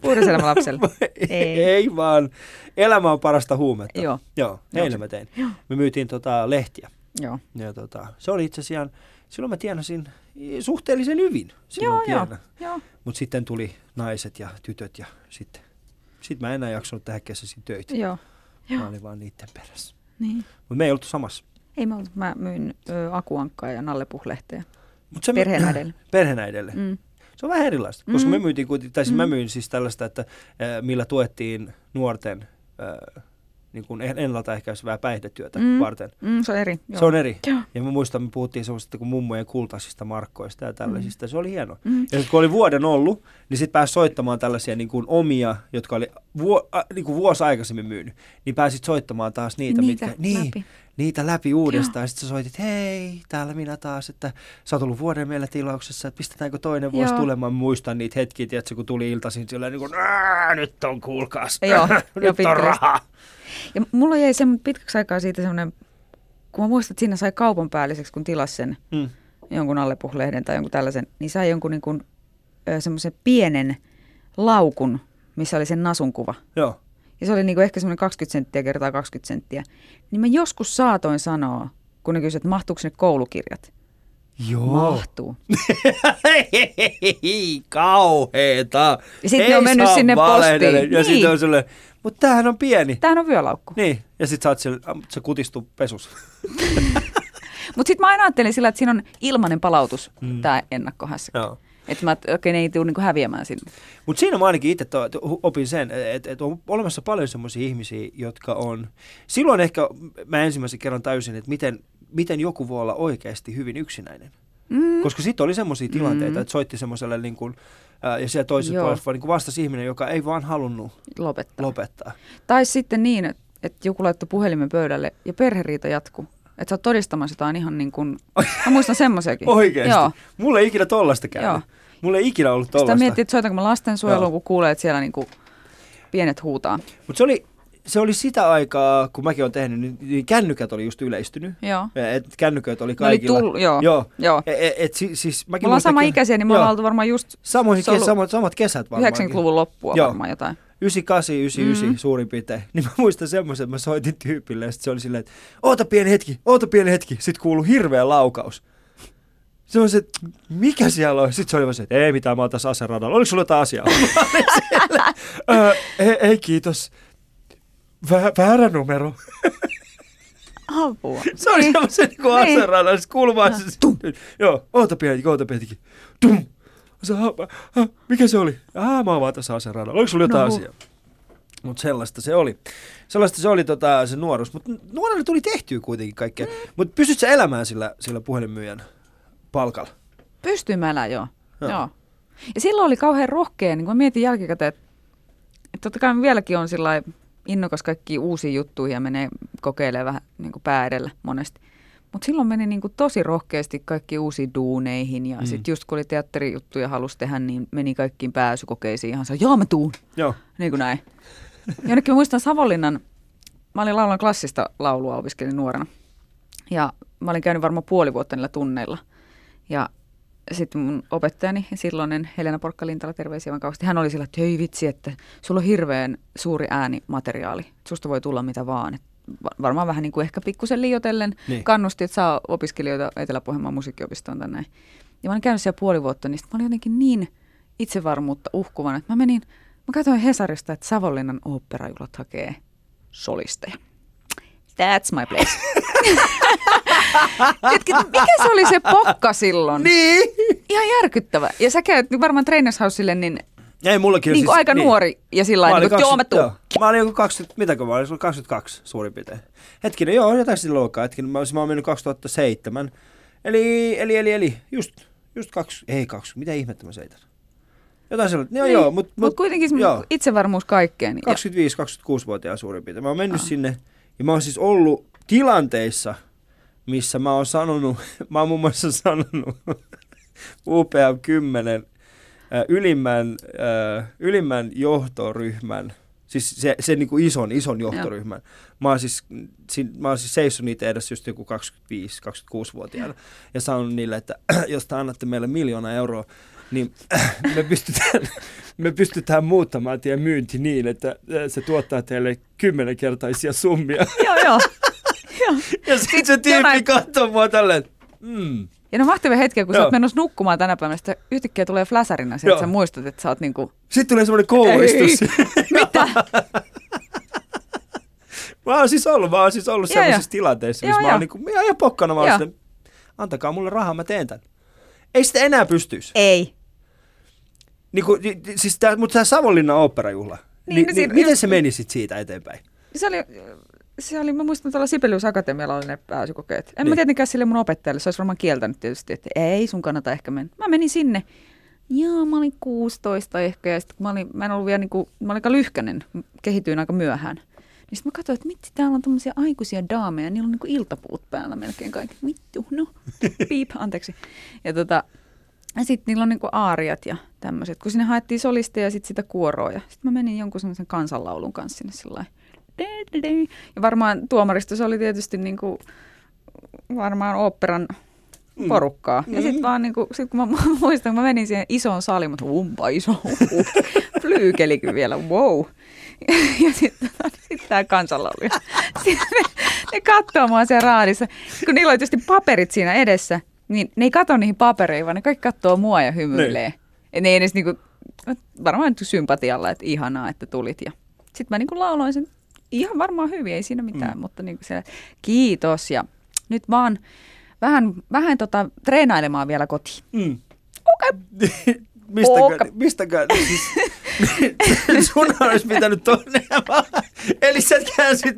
Puhdaselämä lapselle. ei. ei vaan, elämä on parasta huumetta. Joo. Joo, Joo, eilen mä tein. Me myytiin tota lehtiä. Joo. Ja tota, se oli itse asiassa, silloin mä tienasin suhteellisen hyvin silloin Joo, joo. pienenä. Joo. Mutta sitten tuli naiset ja tytöt ja sitten sit mä en enää jaksanut tehdä kesäisin töitä. Joo. Mä Joo. olin vaan niiden perässä. Niin. Mutta me ei oltu samassa. Ei mä, ollut. mä myin ö, akuankkaa ja nallepuhlehteä Mut perheenäidelle. Perheenäidelle. Mm. Se on vähän erilaista, koska Mm. me myytiin, kuitenkin- tai siis mä Mm. myin siis tällaista, että äh, millä tuettiin nuorten äh, niin kuin en- ennaltaehkäisevää päihdetyötä Mm. varten. Mm, se on eri. Joo. Se on eri. Joo. Ja mä muistan, me puhuttiin semmoisista kuin mummojen kultaisista markkoista ja tällaisista. Se oli hieno. Mm. Ja sit kun oli vuoden ollut, niin sitten pääsi soittamaan tällaisia niin kuin omia, jotka oli vuo, a, niin kuin vuosi aikaisemmin myynyt. Niin pääsit soittamaan taas niitä, Niitä mitkä, niin, läpi. Niitä läpi uudestaan. Sitten sä soitit, hei, täällä minä taas, että sä oot ollut vuoden meillä tilauksessa, että pistetäänkö toinen vuosi Joo. tulemaan. Muistan niitä hetkiä, tiedätkö, kun tuli iltaisin sillä niin kuin, "Ää, nyt on kuulkaas, Joo, joo, nyt on pitkästä. rahaa. Ja mulla jäi sen pitkäksi aikaa siitä semmoinen, kun mä muistan, että siinä sai kaupan päälliseksi, kun tilasi sen Mm. jonkun allepuhlehden tai jonkun tällaisen, niin sai jonkun niin kuin, semmoisen pienen laukun, missä oli sen nasun kuva. Joo. Ja se oli niin kuin ehkä semmoinen 20 senttiä kertaa 20 senttiä. Niin mä joskus saatoin sanoa, kun ne kysyivät, että mahtuuko ne koulukirjat. Joo. Mahtuu. Hei, kauheeta. Ja sit ne on mennyt sinne valehdella. postiin. Ja Niin. sitten on silleen, mutta tämähän on pieni. Tämähän on vyölaukku. Niin, ja sitten sä oot siellä, ah, se kutistuu pesus. Mutta sitten mä aina ajattelin sillä, että siinä on ilmainen palautus, Mm. mm. tämä ennakkohässäkkä. Joo. Että mä, okei, ne ei tule niinku häviämään sinne. Mutta siinä mä ainakin itse to, opin sen, että et on olemassa paljon semmoisia ihmisiä, jotka on... Silloin ehkä mä ensimmäisen kerran täysin, että miten, miten joku voi olla oikeasti hyvin yksinäinen. Mm. Koska sitten oli semmoisia tilanteita, Mm. että soitti semmoiselle niin kuin, ja siellä toisessa Joo. puolessa niin vastasi ihminen, joka ei vaan halunnut Lopettaa. lopettaa. Tai sitten niin, että- että joku laittoi puhelimen pöydälle ja perheriita jatkuu. Että sä oot todistamassa jotain ihan niin kuin, mä muistan semmoisiakin. Oikeasti. Joo. Mulla ei ikinä tollasta käynyt. Joo. Mulla ei ikinä ollut Sitä tollasta. miettii, että soitanko mä lastensuojeluun, Joo. kun kuulee, että siellä niin kuin pienet huutaa. Mutta se oli, se oli sitä aikaa, kun mäkin olen tehnyt, niin, niin kännykät oli just yleistynyt. Joo. Et kännykät oli Ne oli kaikilla. tull- joo. Joo. Joo. Et, et, et, si, siis mäkin Me ollaan sama ikäisiä, niin me ollaan oltu varmaan just on kes, ollut samat, samat kesät varmaan. 90-luvun loppua Joo. varmaan jotain. 98, 99 Mm. mm. suurin piirtein. Niin mä muistan semmoisen, että mä soitin tyypille ja sit se oli silleen, että oota pieni hetki, oota pieni hetki. Sitten kuului hirveä laukaus. Se on se, että mikä siellä on? Sitten se oli vaan se, että ei mitään, mä oon tässä aseradalla. Oliko sulla jotain asiaa? Mä olin siellä, "Ö, ei, ei kiitos. Vä, väärä numero. Apua. Se oli Niin. semmoisen niin kuin Niin. aseradalla. Sitten kuului vaan se, joo, oota pieni hetki, oota pieni hetki. Tum. Se, "Ha, ha, mikä se oli? Ah, mä oon vaan tässä aseradalla. Oliko sulla jotain No. asiaa? Mutta sellaista se oli. Sellaista se oli tota, se nuoruus. Mutta nuorena tuli tehtyä kuitenkin kaikkea. Mm. Mutta pystyt sä elämään sillä, sillä puhelinmyyjän palkalla? Pystymällä, joo. Joo. joo. Ja silloin oli kauhean rohkea, niin kun mietin jälkikäteen, että, että totta kai vieläkin on sillä innokas kaikki uusia juttuja ja menee kokeilemaan vähän niin kuin pää edellä monesti. Mutta silloin meni niin kuin tosi rohkeasti kaikki uusiin duuneihin ja Mm. sitten just kun oli teatterijuttuja halusi tehdä, niin meni kaikkiin pääsykokeisiin ihan se, joo mä tuun, Joo. niin kuin näin. Jonnekin mä muistan Savonlinnan, mä olin laulan klassista laulua, opiskelin nuorena. Ja mä olin käynyt varmaan puoli vuotta niillä tunneilla. Ja sitten mun opettajani, silloinen Helena Porkkalintala, terveisiä vaan kauheasti, hän oli sillä, että hei vitsi, että sulla on hirveän suuri äänimateriaali. että Susta voi tulla mitä vaan. Et va- varmaan vähän niin kuin ehkä pikkusen liioitellen Niin. kannusti, että saa opiskelijoita Etelä-Pohjanmaan musiikkiopistoon tai näin. Ja mä olin käynyt siellä puoli vuotta, niin mä olin jotenkin niin itsevarmuutta uhkuvan, että mä menin, mä katsoin Hesarista, että Savonlinnan oopperajuhlat hakee solisteja. That's my place. Mikä se oli se pokka silloin? Niin! Ihan järkyttävä. Ja sä käyt varmaan Trainershausille niin, Ei, mullakin niin siis, aika nuori ja sillä lailla, niin kuin, joo mä 20 tuun. joo. Mä olin joku 20, mitäkö mä olin, se oli 22 suurin piirtein. Hetkinen, joo, jotain sillä luokkaa. Hetkinen, mä, olisin- mä oon mennyt 2007. Eli, eli, eli, eli, just, just kaksi, ei kaksi, mitä ihmettä mä seitän. Jotain sellaista, joo, Niin, joo, mutta Mutta kuitenkin semmoinen joo. itsevarmuus kaikkeen. Ja, 25-26-vuotiaan suurin piirtein. Mä oon mennyt Ah. sinne ja mä oon siis ollut tilanteissa, missä mä oon sanonut, mä oon muun muassa sanonut UPM 10 äh, ylimmän, ylimmän johtoryhmän, siis se, se niin kuin ison, ison johtoryhmän. Mä oon siis, mä oon siis seissut niitä edessä just joku 25-26-vuotiaana ja sanonut niille, että jos te annatte meille miljoona euroa, niin me pystytään, me pystytään muuttamaan teidän myynti niin, että se tuottaa teille kymmenenkertaisia summia. joo, joo. joo. Ja sitten se tyyppi katsoo mua tälleen, mm. Ja no mahtavia hetkiä, kun sä Joo. oot menossa nukkumaan tänä päivänä, sitten yhtäkkiä tulee flasarina että sä muistat, että sä oot niinku, Sitten tulee semmoinen kouristus. mitä? Mä oon siis ollut, mä oon siis ollut tilanteissa, Joo, missä mä joo. oon niinku, ihan, ihan pokkana, mä oon silleen, antakaa mulle rahaa, mä teen tän. Ei sitä enää pystyisi. Ei. Niinku, ni- ni- siis tää, mutta tämä Savonlinnan oopperajuhla, Niin, niin, niin, miten just- se meni sit siitä eteenpäin? Se oli, se oli, mä muistan tuolla Sibelius Akatemialla oli ne pääsykokeet. En niin. Niin. mä tietenkään sille mun opettajalle, se olisi varmaan kieltänyt tietysti, että ei sun kannata ehkä mennä. Mä menin sinne. Joo, mä olin 16 ehkä ja sitten mä, olin, mä en ollut vielä niinku, mä olin aika lyhkänen, kehityin aika myöhään. Niin sitten mä katsoin, että mitti, täällä on tämmöisiä aikuisia daameja, niillä on niinku iltapuut päällä melkein kaikki. Vittu, no, piip, anteeksi. Ja tota, ja sitten niillä on niinku aariat ja tämmöiset, kun sinne haettiin solisteja ja sitten sitä kuoroa. Ja sitten mä menin jonkun semmoisen kansanlaulun kanssa sinne sillä lailla. Ja varmaan tuomaristo se oli tietysti niinku, varmaan oopperan Mm. porukkaa. Ja Mm. sitten vaan niinku, sit kun mä muistan, kun mä menin siihen isoon saliin, mutta umpa iso, uh, flyykelikin vielä, wow. Ja sitten sit tämä kansanlaulu. Sitten ne, ne katsoo mua siellä raadissa. Kun niillä oli tietysti paperit siinä edessä, niin ne ei katso niihin papereihin, vaan ne kaikki katsoo mua ja hymyilee. Niin. Et ne ei edes niinku, varmaan sympatialla, että ihanaa, että tulit. Ja sitten mä niinku lauloin sen ihan varmaan hyvin, ei siinä mitään, Mm. mutta niinku siellä, kiitos ja nyt vaan vähän, vähän tota, treenailemaan vielä kotiin. Mm. Okei. mistäkään, Okei. mistäkään, siis, sun olisi pitänyt toinen Eli sä käänsit,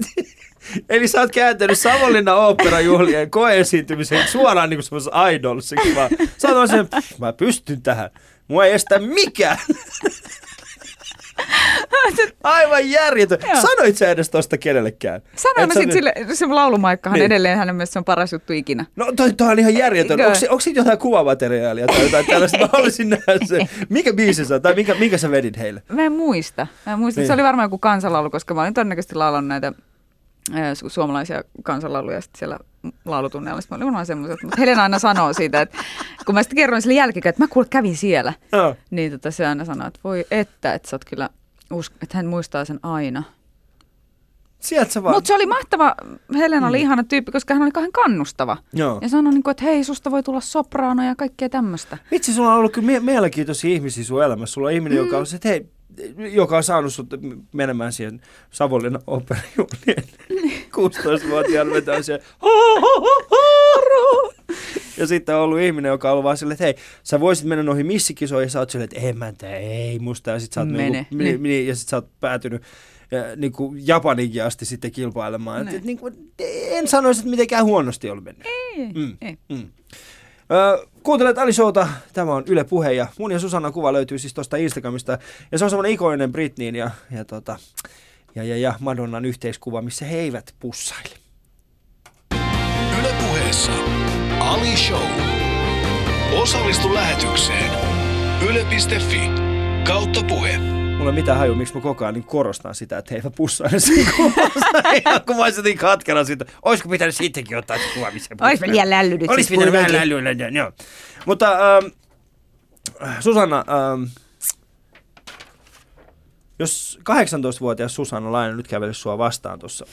Eli sä oot kääntänyt Savonlinnan oopperajuhlien koeesiintymisen suoraan niin kuin idolsiksi vaan. Sä oot sen, mä pystyn tähän. Mua ei estä mikään. Aivan järjetön. Joo. Sanoit sä edes tosta kenellekään? Sanoin mä sä sitten nyt- sille, se laulumaikkahan Niin. edelleen hänen mielestä se on paras juttu ikinä. No toi, toi on ihan järjetön. Onko, onko siitä jotain kuvamateriaalia tai jotain tällaista? Mä haluaisin nähdä se. Mikä biisi se on? Tai minkä, minkä sä vedit heille? Mä en muista. Mä en muista. Niin. Se oli varmaan joku kansalaulu, koska mä olin todennäköisesti laulanut näitä su- suomalaisia kansalauluja sitten siellä laulutunneilla. Sitten mä olin varmaan semmoiset. Mutta Helena aina sanoo siitä, että kun mä sitten kerroin sille jälkikäteen, että mä kuule kävin siellä. Joo. Niin tota, se aina sanoo, että voi että, että sä oot kyllä, usk- että hän muistaa sen aina. Sieltä sä vaan. Mutta se oli mahtava, Helena oli ihana tyyppi, koska hän oli kauhean kannustava. Joo. Ja sanoi, niin kuin, että hei, susta voi tulla sopraano ja kaikkea tämmöistä. Vitsi, sulla on ollut kyllä mie- mielenkiintoisia ihmisiä sun elämässä. Sulla on ihminen, Mm. joka on se, että hei, joka on saanut sut menemään siihen Savonlinnan operajuhlien 16-vuotiaana vetää siellä. Ja sitten on ollut ihminen, joka on ollut vaan silleen, että hei, sä voisit mennä noihin missikisoihin, ja sä oot silleen, että ei mä tee, ei musta. Ja sit sä oot, Mene. niinku, niin. Niin, ja sit sä oot päätynyt ja, niin kuin Japaninkin asti sitten kilpailemaan. Et, Niin. et, niin kuin, en sanoisi, että mitenkään huonosti oli mennyt. Ei, Mm. ei. Mm. Ö, kuuntelet Ali Showta, tämä on Yle Puhe ja mun ja Susannan kuva löytyy siis tuosta Instagramista ja se on semmoinen ikoinen Britneyn ja, ja, tota, ja, ja, ja Madonnan yhteiskuva, missä he eivät pussaili. Yle Puheessa Ali Show. Osallistu lähetykseen yle.fi kautta puhe. Mulla ei mitään haju, miksi mä koko ajan niin korostan sitä, että he eivät pussaile siinä kuvassa. Ihan kun mä olisin niin katkera siitä. Olisiko pitänyt sittenkin ottaa se kuva, missä mä liian lälly nyt Olisi siis pitänyt vähän lällyä, joo. Mutta ähm, Susanna, ähm, jos 18-vuotias Susanna Lainen nyt kävelisi sua vastaan tuossa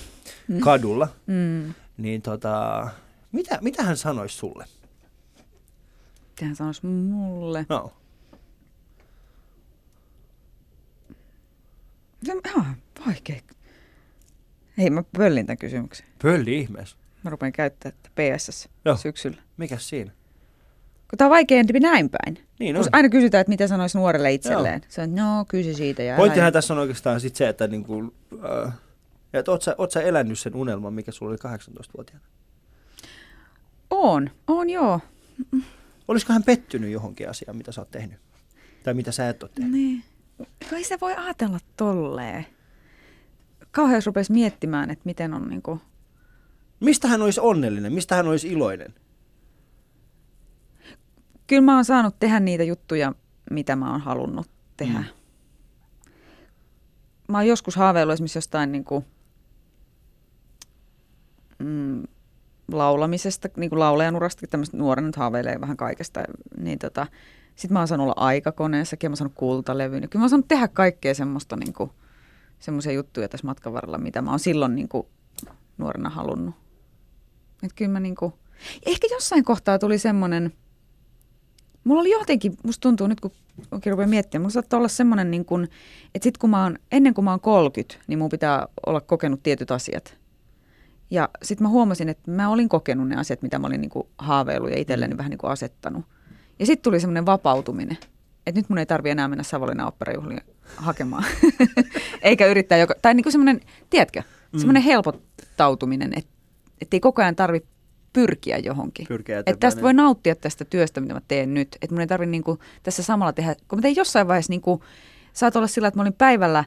mm. kadulla, Mm. niin tota, mitä, mitä hän sanoisi sulle? Mitä hän sanoisi mulle? No. Se on vaikea. Hei, mä pöllin tämän kysymyksen. Pölli ihmeessä. Mä rupean käyttämään PSS Joo. syksyllä. Mikäs siinä? Kun tää on vaikeampi näin päin. Niin Kun on. aina kysytään, että mitä sanoisi nuorelle itselleen. Se on, no kysy siitä. Ja älä- Pointtihan tässä on oikeastaan sit se, että niinku, äh, että oot, sä, oot sä elänyt sen unelman, mikä sulla oli 18-vuotiaana? On, on joo. Olisiko hän pettynyt johonkin asiaan, mitä sä oot tehnyt? Tai mitä sä et ole tehnyt? Niin. Kai se voi ajatella tolleen. Kauhean jos rupesi miettimään, että miten on niinku... Mistä hän olisi onnellinen? Mistä hän olisi iloinen? Kyllä mä oon saanut tehdä niitä juttuja, mitä mä oon halunnut tehdä. Mm. Mä oon joskus haaveillut esimerkiksi jostain niinku, mm, laulamisesta, niin kuin laulajan urasta, tämmöistä nuorena nyt haaveilee vähän kaikesta. Niin tota, sitten mä oon saanut olla aikakoneessakin mä oon saanut kultalevyyn. Ja Kyllä mä oon saanut tehdä kaikkea semmoista niinku, semmoisia juttuja tässä matkan varrella, mitä mä oon silloin niinku, nuorena halunnut. Et kyllä mä niinku, ehkä jossain kohtaa tuli semmoinen, mulla oli jotenkin, musta tuntuu nyt kun oikein rupean miettimään, mulla saattaa olla semmoinen, niin kun, että sit kun mä oon, ennen kuin mä oon 30, niin mun pitää olla kokenut tietyt asiat. Ja sitten mä huomasin, että mä olin kokenut ne asiat, mitä mä olin niin kuin haaveillut ja itselleni vähän niin kuin asettanut. Ja sitten tuli semmoinen vapautuminen, että nyt mun ei tarvi enää mennä Savonlinnan operajuhliin hakemaan. Eikä yrittää joka, tai niin kuin semmoinen, tiedätkö, semmoinen helpottautuminen, että et ei koko ajan tarvi pyrkiä johonkin. Pyrkiä Että tästä niin. voi nauttia tästä työstä, mitä mä teen nyt. Että mun ei tarvi niinku tässä samalla tehdä, kun mä tein jossain vaiheessa, niinku, saat olla sillä, että mä olin päivällä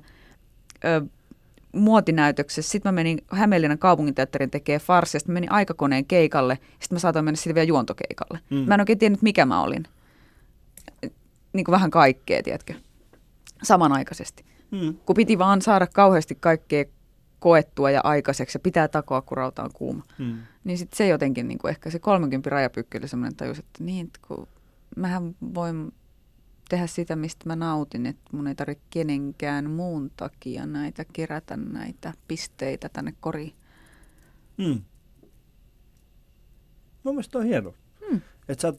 ö, muotinäytöksessä, sitten mä menin Hämeenlinnan kaupunginteatterin tekee farssia, sitten mä menin aikakoneen keikalle, sitten mä saatoin mennä sitten vielä juontokeikalle. Mm. Mm. Mä en oikein tiennyt, mikä mä olin. Niin kuin vähän kaikkea, tiedätkö, samanaikaisesti. Hmm. Kun piti vaan saada kauheasti kaikkea koettua ja aikaiseksi ja pitää takoa, kun rauta on kuuma. Hmm. Niin sitten se jotenkin, niin kuin ehkä se 30 rajapykki oli semmoinen tajus, että niin, että kun mähän voin tehdä sitä, mistä mä nautin, että mun ei tarvitse kenenkään muun takia näitä kerätä näitä pisteitä tänne koriin. Hmm. Mun mielestä on hieno. Hmm. Et sä.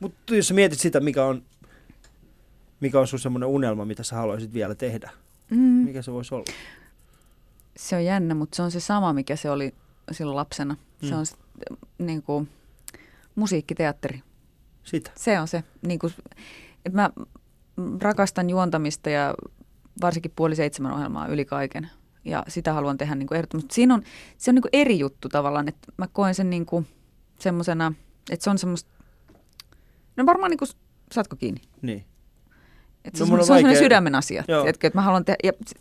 Mutta jos sä mietit sitä, mikä on, mikä on sun semmoinen unelma, mitä sä haluaisit vielä tehdä, Mm. mikä se voisi olla? Se on jännä, mutta se on se sama, mikä se oli silloin lapsena. Mm. Se on se, niin kuin, musiikkiteatteri. Sitä. Se on se. Niin kuin, että mä rakastan juontamista ja varsinkin puoli seitsemän ohjelmaa yli kaiken. Ja sitä haluan tehdä niin kuin ehdottomasti. Siinä on, se on niin kuin eri juttu tavallaan, että mä koen sen niin kuin semmoisena, että se on semmoista, no varmaan niin kuin, saatko kiinni? Niin. Et No se, on se on sellainen vaikea- sydämen asia. Tiedätkö, että mä haluan tehdä, ja sit,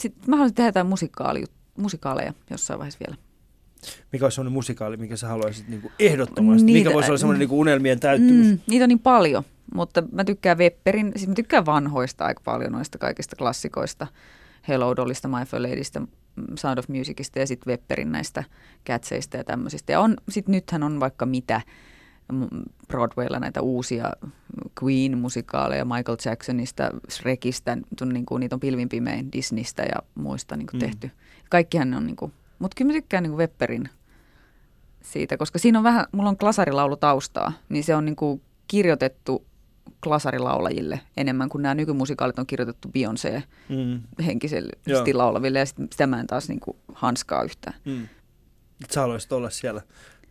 sit mä haluaisin tehdä jotain musikaali, musikaaleja jossain vaiheessa vielä. Mikä olisi sellainen musikaali, mikä sä haluaisit niin kuin ehdottomasti? Niitä- mikä voisi olla sellainen niin kuin unelmien täyttymys? Mm, niitä on niin paljon, mutta mä tykkään Wepperin, siis mä tykkään vanhoista aika paljon noista kaikista klassikoista. Hello Dollista, My Fair Ladystä, mm, Sound of Musicista ja sitten Wepperin näistä catseista ja tämmöisistä. Ja on, sit nythän on vaikka mitä mm, Broadwaylla näitä uusia Queen-musikaaleja Michael Jacksonista, Shrekistä, niin kuin, niitä on pilvin pimein Disneystä ja muista niin kuin Mm. tehty. Kaikkihan ne on, niin kuin, mutta kyllä mä tykkään niin Wepperin siitä, koska siinä on vähän, mulla on klasarilaulu taustaa, niin se on niin kuin kirjoitettu klasarilaulajille enemmän kuin nämä nykymusikaalit on kirjoitettu Beyoncé Mm. henkisesti laulaville ja sit, sitä mä en taas niin kuin hanskaa yhtään. Mm. Sä haluaisit olla siellä.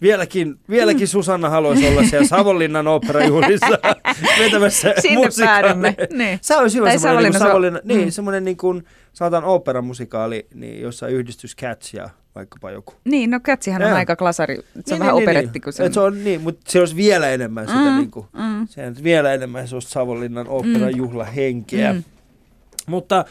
Vieläkin, vieläkin Susanna haluaisi olla siellä Savonlinnan oopperajuhlissa vetämässä Sinne päädymme. Niin. Sä olisi hyvä semmoinen, niin Savonlinna- niin, Mm. semmoinen niin kuin, sanotaan oopperamusikaali, niin jossa yhdistys Cats ja vaikkapa joku. Niin, no Kätsihän on aika klasari, se on niin, vähän niin, operetti niin. kuin se Et se on niin, mutta se olisi vielä enemmän sitä Mm, niin kuin, mm, se on vielä enemmän sellaista Savonlinnan oopperajuhlahenkeä. mm. Mutta äh,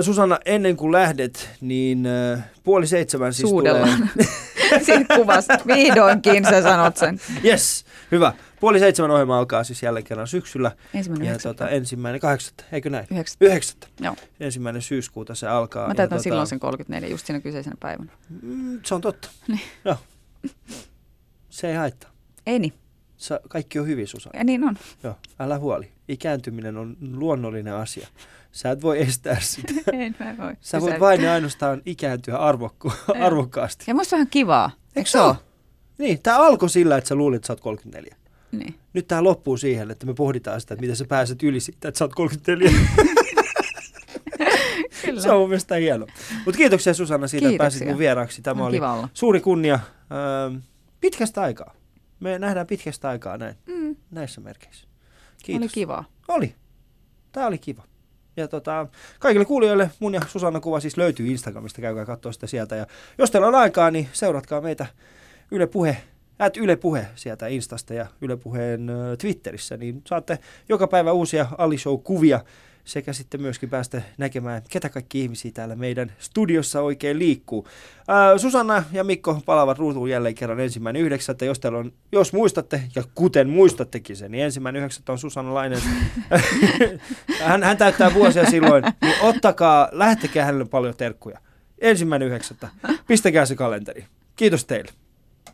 Susanna, ennen kuin lähdet, niin äh, puoli seitsemän siis Suudellaan. tulee... Siinä kuvassa. Vihdoinkin sä sanot sen. Yes, hyvä. Puoli seitsemän ohjelma alkaa siis jälleen kerran syksyllä. Ensimmäinen Ja tota, ensimmäinen kahdeksatta, eikö näin? Yhdeksättä. Yhdeksättä. Joo. Ensimmäinen syyskuuta se alkaa. Mä täytän ja silloin sen 34, just siinä kyseisenä päivänä. Mm, se on totta. Niin. Joo. Se ei haittaa. Ei niin. Sa- kaikki on hyvin, Susanna. Ja niin on. Joo, älä huoli. Ikääntyminen on luonnollinen asia. Sä et voi estää sitä. En mä voi. Sä voit vain ja ainoastaan ikääntyä arvokku- arvokkaasti. Ja musta on ihan kivaa. Eikö se ole? Niin, tää alkoi sillä, että sä luulit, että sä oot 34. Niin. Nyt tää loppuu siihen, että me pohditaan sitä, että miten sä pääset yli siitä, että sä oot 34. Kyllä. se on mun mielestä hieno. Mutta kiitoksia Susanna siitä, että pääsit Kiitoksia. mun vieraaksi. Tämä on oli kiva olla. suuri kunnia ähm, pitkästä aikaa. Me nähdään pitkästä aikaa näin, Mm, näissä merkeissä. oli Kiitos. kivaa. Oli. Tämä oli kiva. Ja tota, kaikille kuulijoille mun ja Susanna kuva siis löytyy Instagramista, käykää katsoa sitä sieltä. Ja jos teillä on aikaa, niin seuratkaa meitä Yle Puhe, at Yle Puhe sieltä Instasta ja Yle Puheen Twitterissä, niin saatte joka päivä uusia Ali Show-kuvia sekä sitten myöskin päästä näkemään, ketä kaikki ihmisiä täällä meidän studiossa oikein liikkuu. Ää, Susanna ja Mikko palaavat ruutuun jälleen kerran ensimmäinen yhdeksättä. Jos, teillä on, jos muistatte, ja kuten muistattekin sen, niin ensimmäinen yhdeksättä on Susanna Lainen. hän, hän täyttää vuosia silloin, niin ottakaa, lähettäkää hänelle paljon terkkuja. Ensimmäinen yhdeksättä. Pistäkää se kalenteri. Kiitos teille.